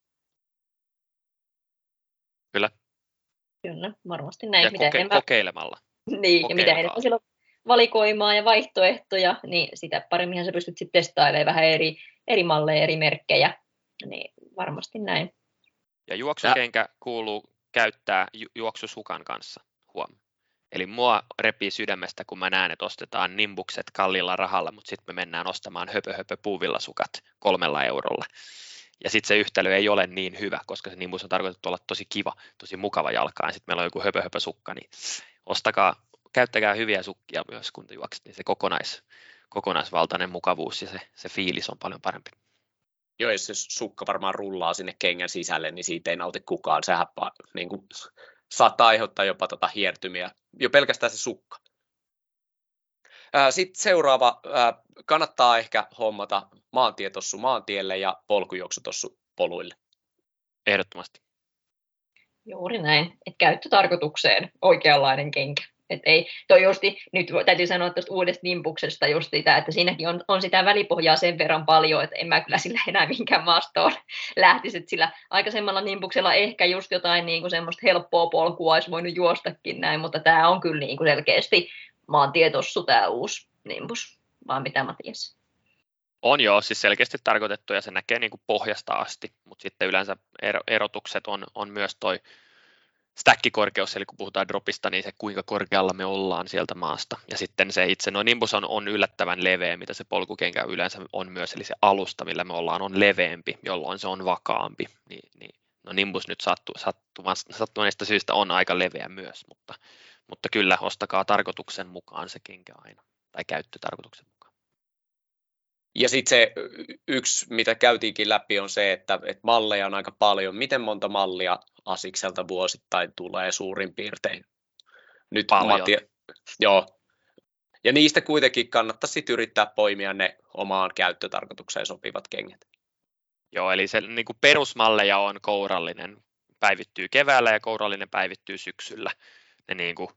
Kyllä. Kyllä, varmasti näin. Ja mitä koke- enemmän, kokeilemalla. niin, ja mitä enemmän siellä on valikoimaa ja vaihtoehtoja, niin sitä paremminhan sä pystyt sitten testailemaan vähän eri, eri malleja, eri merkkejä. Niin varmasti näin. Ja juoksukenkä kuuluu käyttää ju- juoksusukan kanssa. Huom. Eli mua repii sydämestä, kun mä näen, että ostetaan nimbukset kallilla rahalla, mutta sitten me mennään ostamaan höpö höpö puuvillasukat kolmella eurolla. Ja sitten se yhtälö ei ole niin hyvä, koska se nimbus on tarkoitettu olla tosi kiva, tosi mukava jalkaan. Ja sitten meillä on joku höpö höpö sukka, niin ostakaa, käyttäkää hyviä sukkia myös, kun te juokset, niin se kokonais, kokonaisvaltainen mukavuus ja se, se fiilis on paljon parempi. Joo, jos se sukka varmaan rullaa sinne kengän sisälle, niin siitä ei nauti kukaan. Sehän niin kuin, saattaa aiheuttaa jopa tota hiertymiä, jo pelkästään se sukka. Sitten seuraava, kannattaa ehkä hommata maantietossu maantielle ja polkujuoksutossu poluille. Ehdottomasti. Juuri näin, että käyttötarkoitukseen oikeanlainen kenkä. Et ei, toi justi, nyt täytyy sanoa tuosta uudesta nimpuksesta just sitä, että siinäkin on, on sitä välipohjaa sen verran paljon, että en mä kyllä sillä enää minkään maastoon lähtisi, että sillä aikaisemmalla nimpuksella ehkä just jotain niin kuin semmoista helppoa polkua olisi voinut juostakin näin, mutta tämä on kyllä niin kuin selkeästi maantietossu tämä uusi nimbus, vaan mitä mä tiesin. On joo, siis selkeästi tarkoitettu ja se näkee niin kuin pohjasta asti, mutta sitten yleensä erotukset on, on myös toi stackikorkeus, eli kun puhutaan dropista, niin se kuinka korkealla me ollaan sieltä maasta. Ja sitten se itse, no Nimbus on, on yllättävän leveä, mitä se polkukenkä yleensä on myös, eli se alusta, millä me ollaan, on leveämpi, jolloin se on vakaampi. Niin, niin, no Nimbus nyt sattu, sattuneista syistä on aika leveä myös, mutta, mutta kyllä ostakaa tarkoituksen mukaan se kenkä aina, tai käyttötarkoituksen mukaan. Ja sitten se yksi, mitä käytiinkin läpi, on se, että, että malleja on aika paljon. Miten monta mallia Asikselta vuosittain tulee suurin piirtein. Nyt Paljon. Matti, joo. Ja niistä kuitenkin kannattaisi yrittää poimia ne omaan käyttötarkoitukseen sopivat kengät. Joo, eli se niin kuin perusmalleja on kourallinen, päivittyy keväällä ja kourallinen päivittyy syksyllä. Ne niin kuin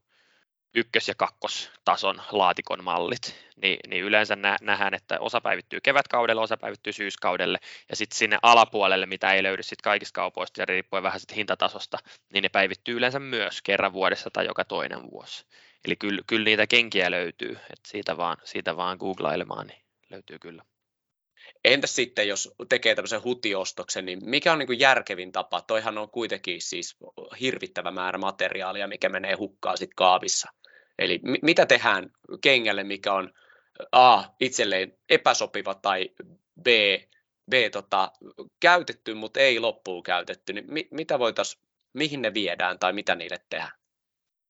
ykkös- ja kakkostason laatikon mallit, niin, niin yleensä nä, nähdään, että osa päivittyy kevätkaudelle, osa päivittyy syyskaudelle, ja sitten sinne alapuolelle, mitä ei löydy sit kaikista kaupoista, ja riippuen vähän sit hintatasosta, niin ne päivittyy yleensä myös kerran vuodessa tai joka toinen vuosi. Eli kyllä, kyllä niitä kenkiä löytyy, että siitä vaan, siitä vaan googlailemaan, niin löytyy kyllä. Entäs sitten, jos tekee tämmöisen hutiostoksen, niin mikä on niin kuin järkevin tapa? Toihan on kuitenkin siis hirvittävä määrä materiaalia, mikä menee hukkaan sitten kaavissa. Eli mitä tehdään kengälle, mikä on A, itselleen epäsopiva tai B, B tota, käytetty, mutta ei loppuun käytetty, niin mi- mitä voitaisiin, mihin ne viedään tai mitä niille tehdään?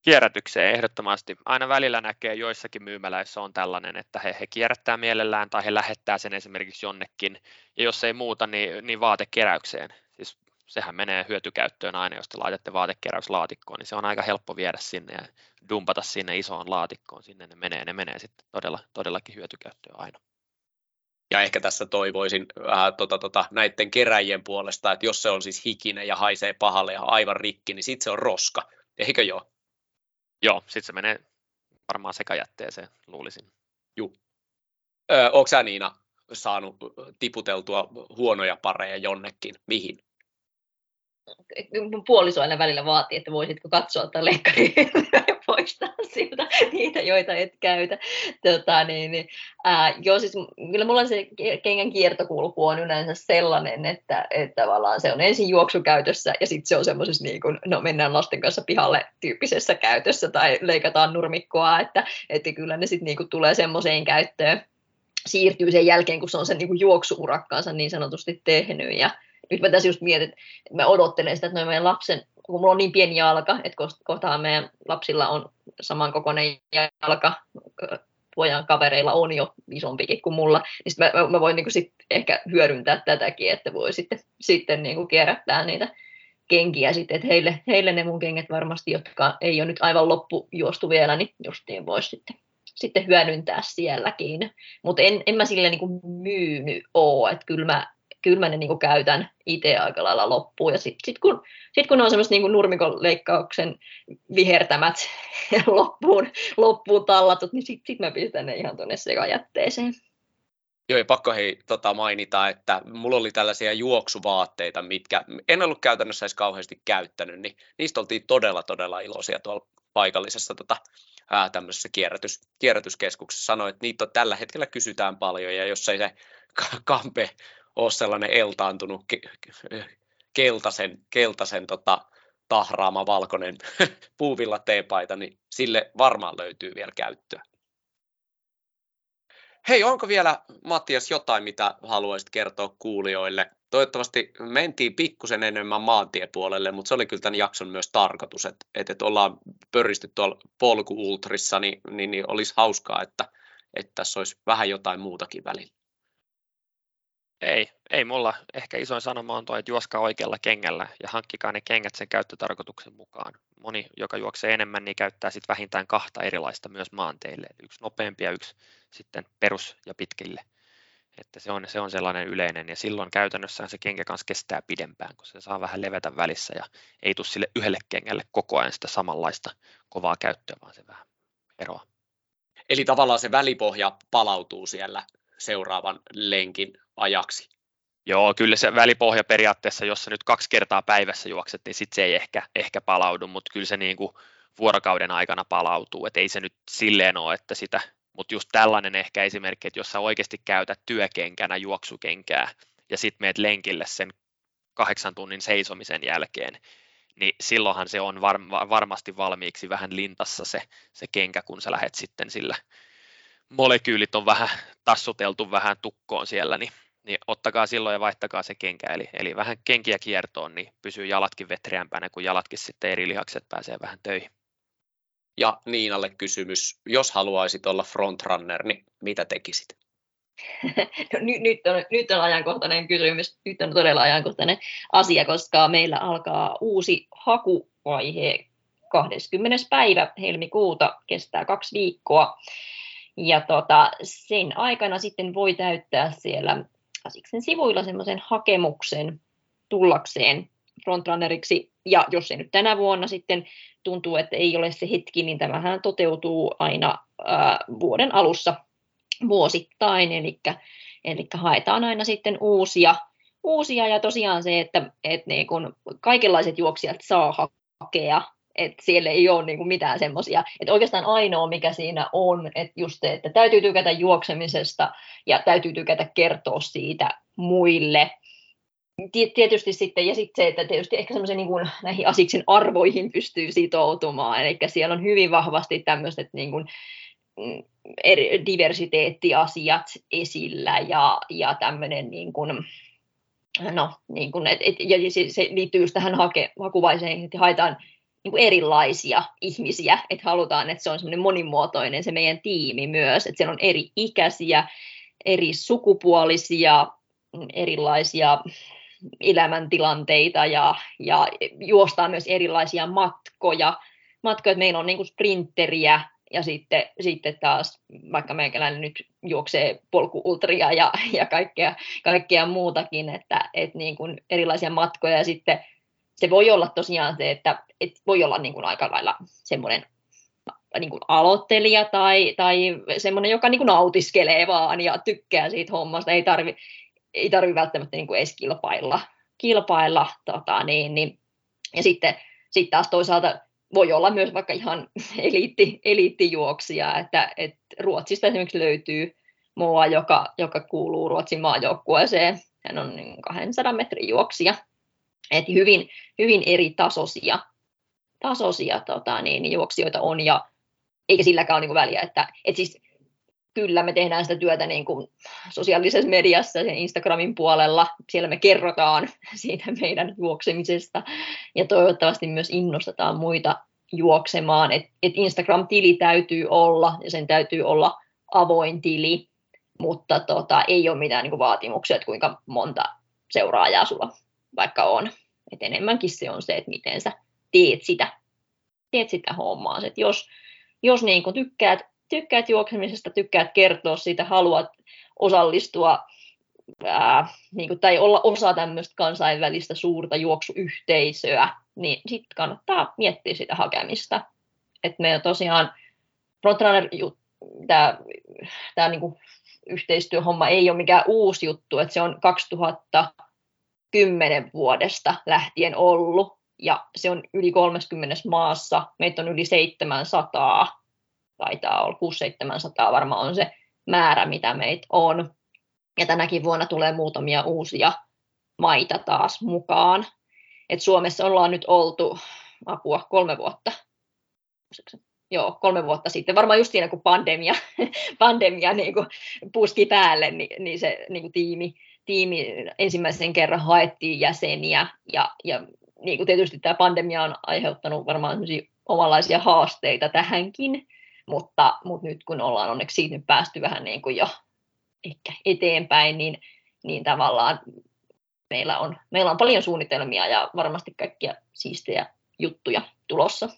Kierrätykseen ehdottomasti. Aina välillä näkee joissakin myymäläissä on tällainen, että he, he kierrättää mielellään tai he lähettää sen esimerkiksi jonnekin. Ja jos ei muuta, niin, niin vaatekeräykseen. Sehän menee hyötykäyttöön aina, jos te laitatte vaatekeräyslaatikkoon, niin se on aika helppo viedä sinne ja dumpata sinne isoon laatikkoon. Sinne ne menee, ne menee sitten todella, todellakin hyötykäyttöön aina. Ja ehkä tässä toivoisin äh, tota, tota, näiden keräjien puolesta, että jos se on siis hikinen ja haisee pahalle ja aivan rikki, niin sitten se on roska. Eikö joo? Joo, sitten se menee varmaan sekajätteeseen, luulisin. Juu. Öö, Onko sä Niina saanut tiputeltua huonoja pareja jonnekin? Mihin? Mun puoliso aina välillä vaatii, että voisitko katsoa tämän leikkarin ja poistaa siltä niitä, joita et käytä. Tota, niin, niin, ää, joo, siis kyllä mulla se kengän kiertokulku on yleensä sellainen, että, että tavallaan se on ensin juoksukäytössä ja sitten se on semmoisessa, niin kuin, no mennään lasten kanssa pihalle tyyppisessä käytössä tai leikataan nurmikkoa, että, että kyllä ne sitten niin tulee semmoiseen käyttöön siirtyy sen jälkeen, kun se on sen niin kuin juoksuurakkaansa niin sanotusti tehnyt ja, nyt mä tässä just mietin, että mä odottelen sitä, että noin meidän lapsen, kun mulla on niin pieni jalka, että kohtaan meidän lapsilla on samankokoinen jalka, pojan kavereilla on jo isompikin kuin mulla, niin mä, mä voin niin sit ehkä hyödyntää tätäkin, että voi sitten, sitten niin kierrättää niitä kenkiä sitten, että heille, heille ne mun kengät varmasti, jotka ei ole nyt aivan loppu juostu vielä, niin justiin voisi sitten, sitten hyödyntää sielläkin. Mutta en, en mä sille niin myynyt ole, että kyllä mä kyllä mä ne niin kuin käytän itse aika lailla loppuun. Ja sitten sit kun, sit kun on semmoiset niin nurmikon leikkauksen vihertämät loppuun, loppuun tallatut, niin sitten sit mä pistän ne ihan tuonne sekajätteeseen. Joo, ja pakko hei tota, mainita, että mulla oli tällaisia juoksuvaatteita, mitkä en ollut käytännössä edes kauheasti käyttänyt, niin niistä oltiin todella, todella iloisia tuolla paikallisessa tota, ää, tämmöisessä kierrätys, kierrätyskeskuksessa. Sanoin, että niitä on, tällä hetkellä kysytään paljon, ja jos ei se kampe ole sellainen eltaantunut ke- keltaisen, keltaisen tota, tahraama valkoinen puuvilla teepaita, niin sille varmaan löytyy vielä käyttöä. Hei, onko vielä Mattias jotain, mitä haluaisit kertoa kuulijoille? Toivottavasti mentiin pikkusen enemmän maantiepuolelle, mutta se oli kyllä tämän jakson myös tarkoitus, että, että ollaan pöristy tuolla polkuultrissa, niin, niin, niin olisi hauskaa, että, että tässä olisi vähän jotain muutakin välillä. Ei, ei mulla. Ehkä isoin sanoma on tuo, että juoskaa oikealla kengällä ja hankkikaa ne kengät sen käyttötarkoituksen mukaan. Moni, joka juoksee enemmän, niin käyttää sitten vähintään kahta erilaista myös maanteille. Yksi nopeampi ja yksi sitten perus- ja pitkille. Että se on, se on sellainen yleinen ja silloin käytännössä se kenkä kanssa kestää pidempään, kun se saa vähän levätä välissä ja ei tule sille yhdelle kengälle koko ajan sitä samanlaista kovaa käyttöä, vaan se vähän eroa. Eli tavallaan se välipohja palautuu siellä seuraavan lenkin ajaksi. Joo, kyllä se välipohja periaatteessa, jos sä nyt kaksi kertaa päivässä juokset, niin sitten se ei ehkä, ehkä palaudu, mutta kyllä se niin kuin vuorokauden aikana palautuu, että ei se nyt silleen ole, että sitä, mutta just tällainen ehkä esimerkki, että jos sä oikeasti käytät työkenkänä juoksukenkää ja sitten meet lenkille sen kahdeksan tunnin seisomisen jälkeen, niin silloinhan se on var- varmasti valmiiksi vähän lintassa se, se kenkä, kun sä lähdet sitten sillä molekyylit on vähän tassuteltu vähän tukkoon siellä, niin, niin ottakaa silloin ja vaihtakaa se kenkä, eli, eli vähän kenkiä kiertoon, niin pysyy jalatkin vetreämpänä, kun jalatkin sitten eri lihakset pääsee vähän töihin. Ja Niinalle kysymys, jos haluaisit olla frontrunner, niin mitä tekisit? No, nyt, nyt, on, nyt on ajankohtainen kysymys, nyt on todella ajankohtainen asia, koska meillä alkaa uusi hakuvaihe 20. päivä helmikuuta, kestää kaksi viikkoa. Ja tota, sen aikana sitten voi täyttää siellä Asiksen sivuilla semmoisen hakemuksen tullakseen frontrunneriksi. Ja jos se nyt tänä vuonna sitten tuntuu, että ei ole se hetki, niin tämähän toteutuu aina ää, vuoden alussa vuosittain. Eli, eli haetaan aina sitten uusia, uusia ja tosiaan se, että, että niin kun kaikenlaiset juoksijat saa hakea että siellä ei ole niin kuin mitään semmoisia, että oikeastaan ainoa mikä siinä on, että just se, että täytyy tykätä juoksemisesta ja täytyy tykätä kertoa siitä muille. Tietysti sitten, ja sitten se, että tietysti ehkä semmoisen niin kuin näihin asiksen arvoihin pystyy sitoutumaan, eli siellä on hyvin vahvasti tämmöiset niin kuin, mm, eri, diversiteettiasiat esillä ja, ja tämmöinen niin kuin, no, niin kuin, et, et, ja se, se liittyy just tähän hake, hakuvaiseen, että haetaan niin kuin erilaisia ihmisiä, että halutaan, että se on semmoinen monimuotoinen se meidän tiimi myös, että siellä on eri ikäisiä, eri sukupuolisia, erilaisia elämäntilanteita ja, ja juostaa myös erilaisia matkoja. matkoja meillä on niin kuin sprinteriä, ja sitten, sitten taas, vaikka meikäläinen nyt juoksee polkuultria ja, ja kaikkea, kaikkea muutakin, että, että niin kuin erilaisia matkoja ja sitten se voi olla tosiaan se, että, että voi olla niin kuin aika lailla semmoinen niin kuin aloittelija tai, tai semmoinen, joka niin kuin nautiskelee vaan ja tykkää siitä hommasta, ei tarvi, ei tarvi välttämättä niin kuin edes kilpailla, kilpailla tota, niin, niin. ja sitten sitten taas toisaalta voi olla myös vaikka ihan eliitti, eliittijuoksija, että, että Ruotsista esimerkiksi löytyy mua, joka, joka kuuluu Ruotsin maajoukkueeseen. Hän on 200 niin metrin juoksija. Et hyvin, hyvin eri tasoisia, tasoisia tota, niin, niin juoksijoita on, ja eikä silläkään ole niin väliä. Että, et siis, kyllä me tehdään sitä työtä niin kuin sosiaalisessa mediassa ja Instagramin puolella. Siellä me kerrotaan siitä meidän juoksemisesta ja toivottavasti myös innostetaan muita juoksemaan. Et, et Instagram-tili täytyy olla ja sen täytyy olla avoin tili, mutta tota, ei ole mitään niin kuin vaatimuksia, että kuinka monta seuraajaa sulla vaikka on. Et enemmänkin se on se, että miten sä teet sitä, teet sitä hommaa. Et jos jos niin kuin tykkäät tykkäät juoksemisesta, tykkäät kertoa siitä, haluat osallistua ää, niin kuin, tai olla osa tämmöistä kansainvälistä suurta juoksuyhteisöä, niin sitten kannattaa miettiä sitä hakemista. Et me tosiaan Frontrunner, tämä niinku yhteistyöhomma ei ole mikään uusi juttu, että se on 2010 vuodesta lähtien ollut, ja se on yli 30 maassa, meitä on yli 700, taitaa olla 600-700 varmaan on se määrä, mitä meitä on. Ja tänäkin vuonna tulee muutamia uusia maita taas mukaan. Et Suomessa ollaan nyt oltu apua kolme vuotta. Joo, kolme vuotta sitten. Varmaan just siinä, kun pandemia, pandemia niin kuin puski päälle, niin, niin se niin kuin tiimi, tiimi ensimmäisen kerran haettiin jäseniä. Ja, ja niin kuin tietysti tämä pandemia on aiheuttanut varmaan omanlaisia haasteita tähänkin. Mutta, mutta nyt kun ollaan onneksi siitä nyt päästy vähän niin kuin jo ehkä eteenpäin, niin, niin tavallaan meillä on, meillä on paljon suunnitelmia ja varmasti kaikkia siistejä juttuja tulossa.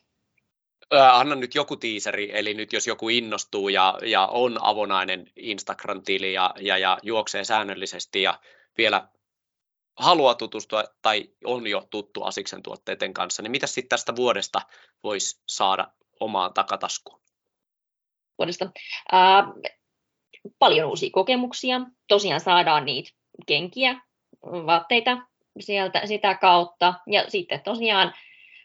Anna nyt joku tiiseri, eli nyt jos joku innostuu ja, ja on avonainen Instagram-tili ja, ja, ja juoksee säännöllisesti ja vielä haluaa tutustua tai on jo tuttu Asiksen tuotteiden kanssa, niin mitä sitten tästä vuodesta voisi saada omaan takataskuun? vuodesta. Ää, paljon uusia kokemuksia. Tosiaan saadaan niitä kenkiä, vaatteita sieltä sitä kautta. Ja sitten tosiaan,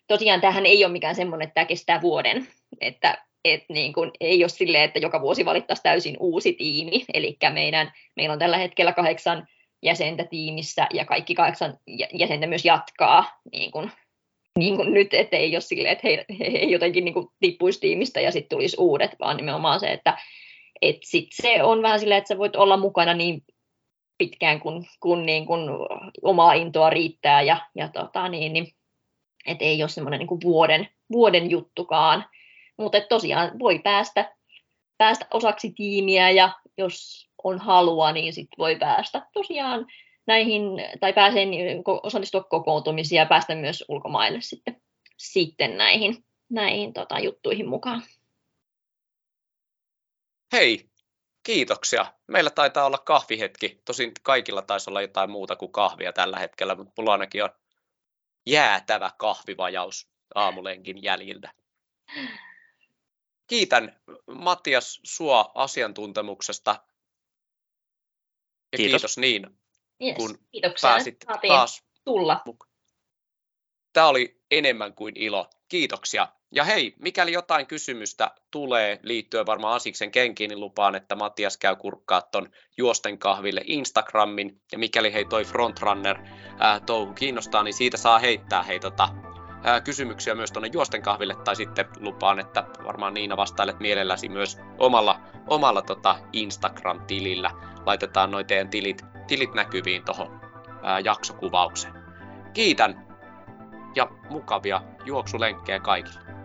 tosiaan tähän ei ole mikään semmoinen, että tämä kestää vuoden. Että et niin kun, ei ole silleen, että joka vuosi valittaisiin täysin uusi tiimi. Eli meidän, meillä on tällä hetkellä kahdeksan jäsentä tiimissä ja kaikki kahdeksan jäsentä myös jatkaa niin kun niin kuin nyt, että ei ole silleen, että he, he, he jotenkin niin tippuisi tiimistä ja sitten tulisi uudet, vaan nimenomaan se, että et sit se on vähän silleen, että sä voit olla mukana niin pitkään, kun, kun, niin kun omaa intoa riittää ja, ja tota, niin, niin, et ei ole semmoinen niin vuoden, vuoden juttukaan. Mutta tosiaan voi päästä, päästä osaksi tiimiä ja jos on halua, niin sit voi päästä tosiaan näihin, tai pääsee osallistua kokoontumisiin ja päästä myös ulkomaille sitten, sitten näihin, näihin tota, juttuihin mukaan. Hei, kiitoksia. Meillä taitaa olla kahvihetki. Tosin kaikilla taisi olla jotain muuta kuin kahvia tällä hetkellä, mutta mulla ainakin on jäätävä kahvivajaus aamulenkin jäljiltä. Kiitän Matias sua asiantuntemuksesta. Ja kiitos, kiitos niin Yes, kun kiitoksia. pääsit Saatiin taas tulla. Tämä oli enemmän kuin ilo. Kiitoksia. Ja hei, mikäli jotain kysymystä tulee liittyen varmaan Asiksen kenkiin, niin lupaan, että Matias käy kurkkaa ton juosten kahville Instagramin. Ja mikäli hei toi Frontrunner ää, touhu kiinnostaa, niin siitä saa heittää hei tota, ää, kysymyksiä myös tuonne juosten kahville. Tai sitten lupaan, että varmaan Niina vastailet mielelläsi myös omalla, omalla tota Instagram-tilillä. Laitetaan noin teidän tilit tilit näkyviin tuohon jaksokuvaukseen. Kiitän ja mukavia juoksulenkkejä kaikille.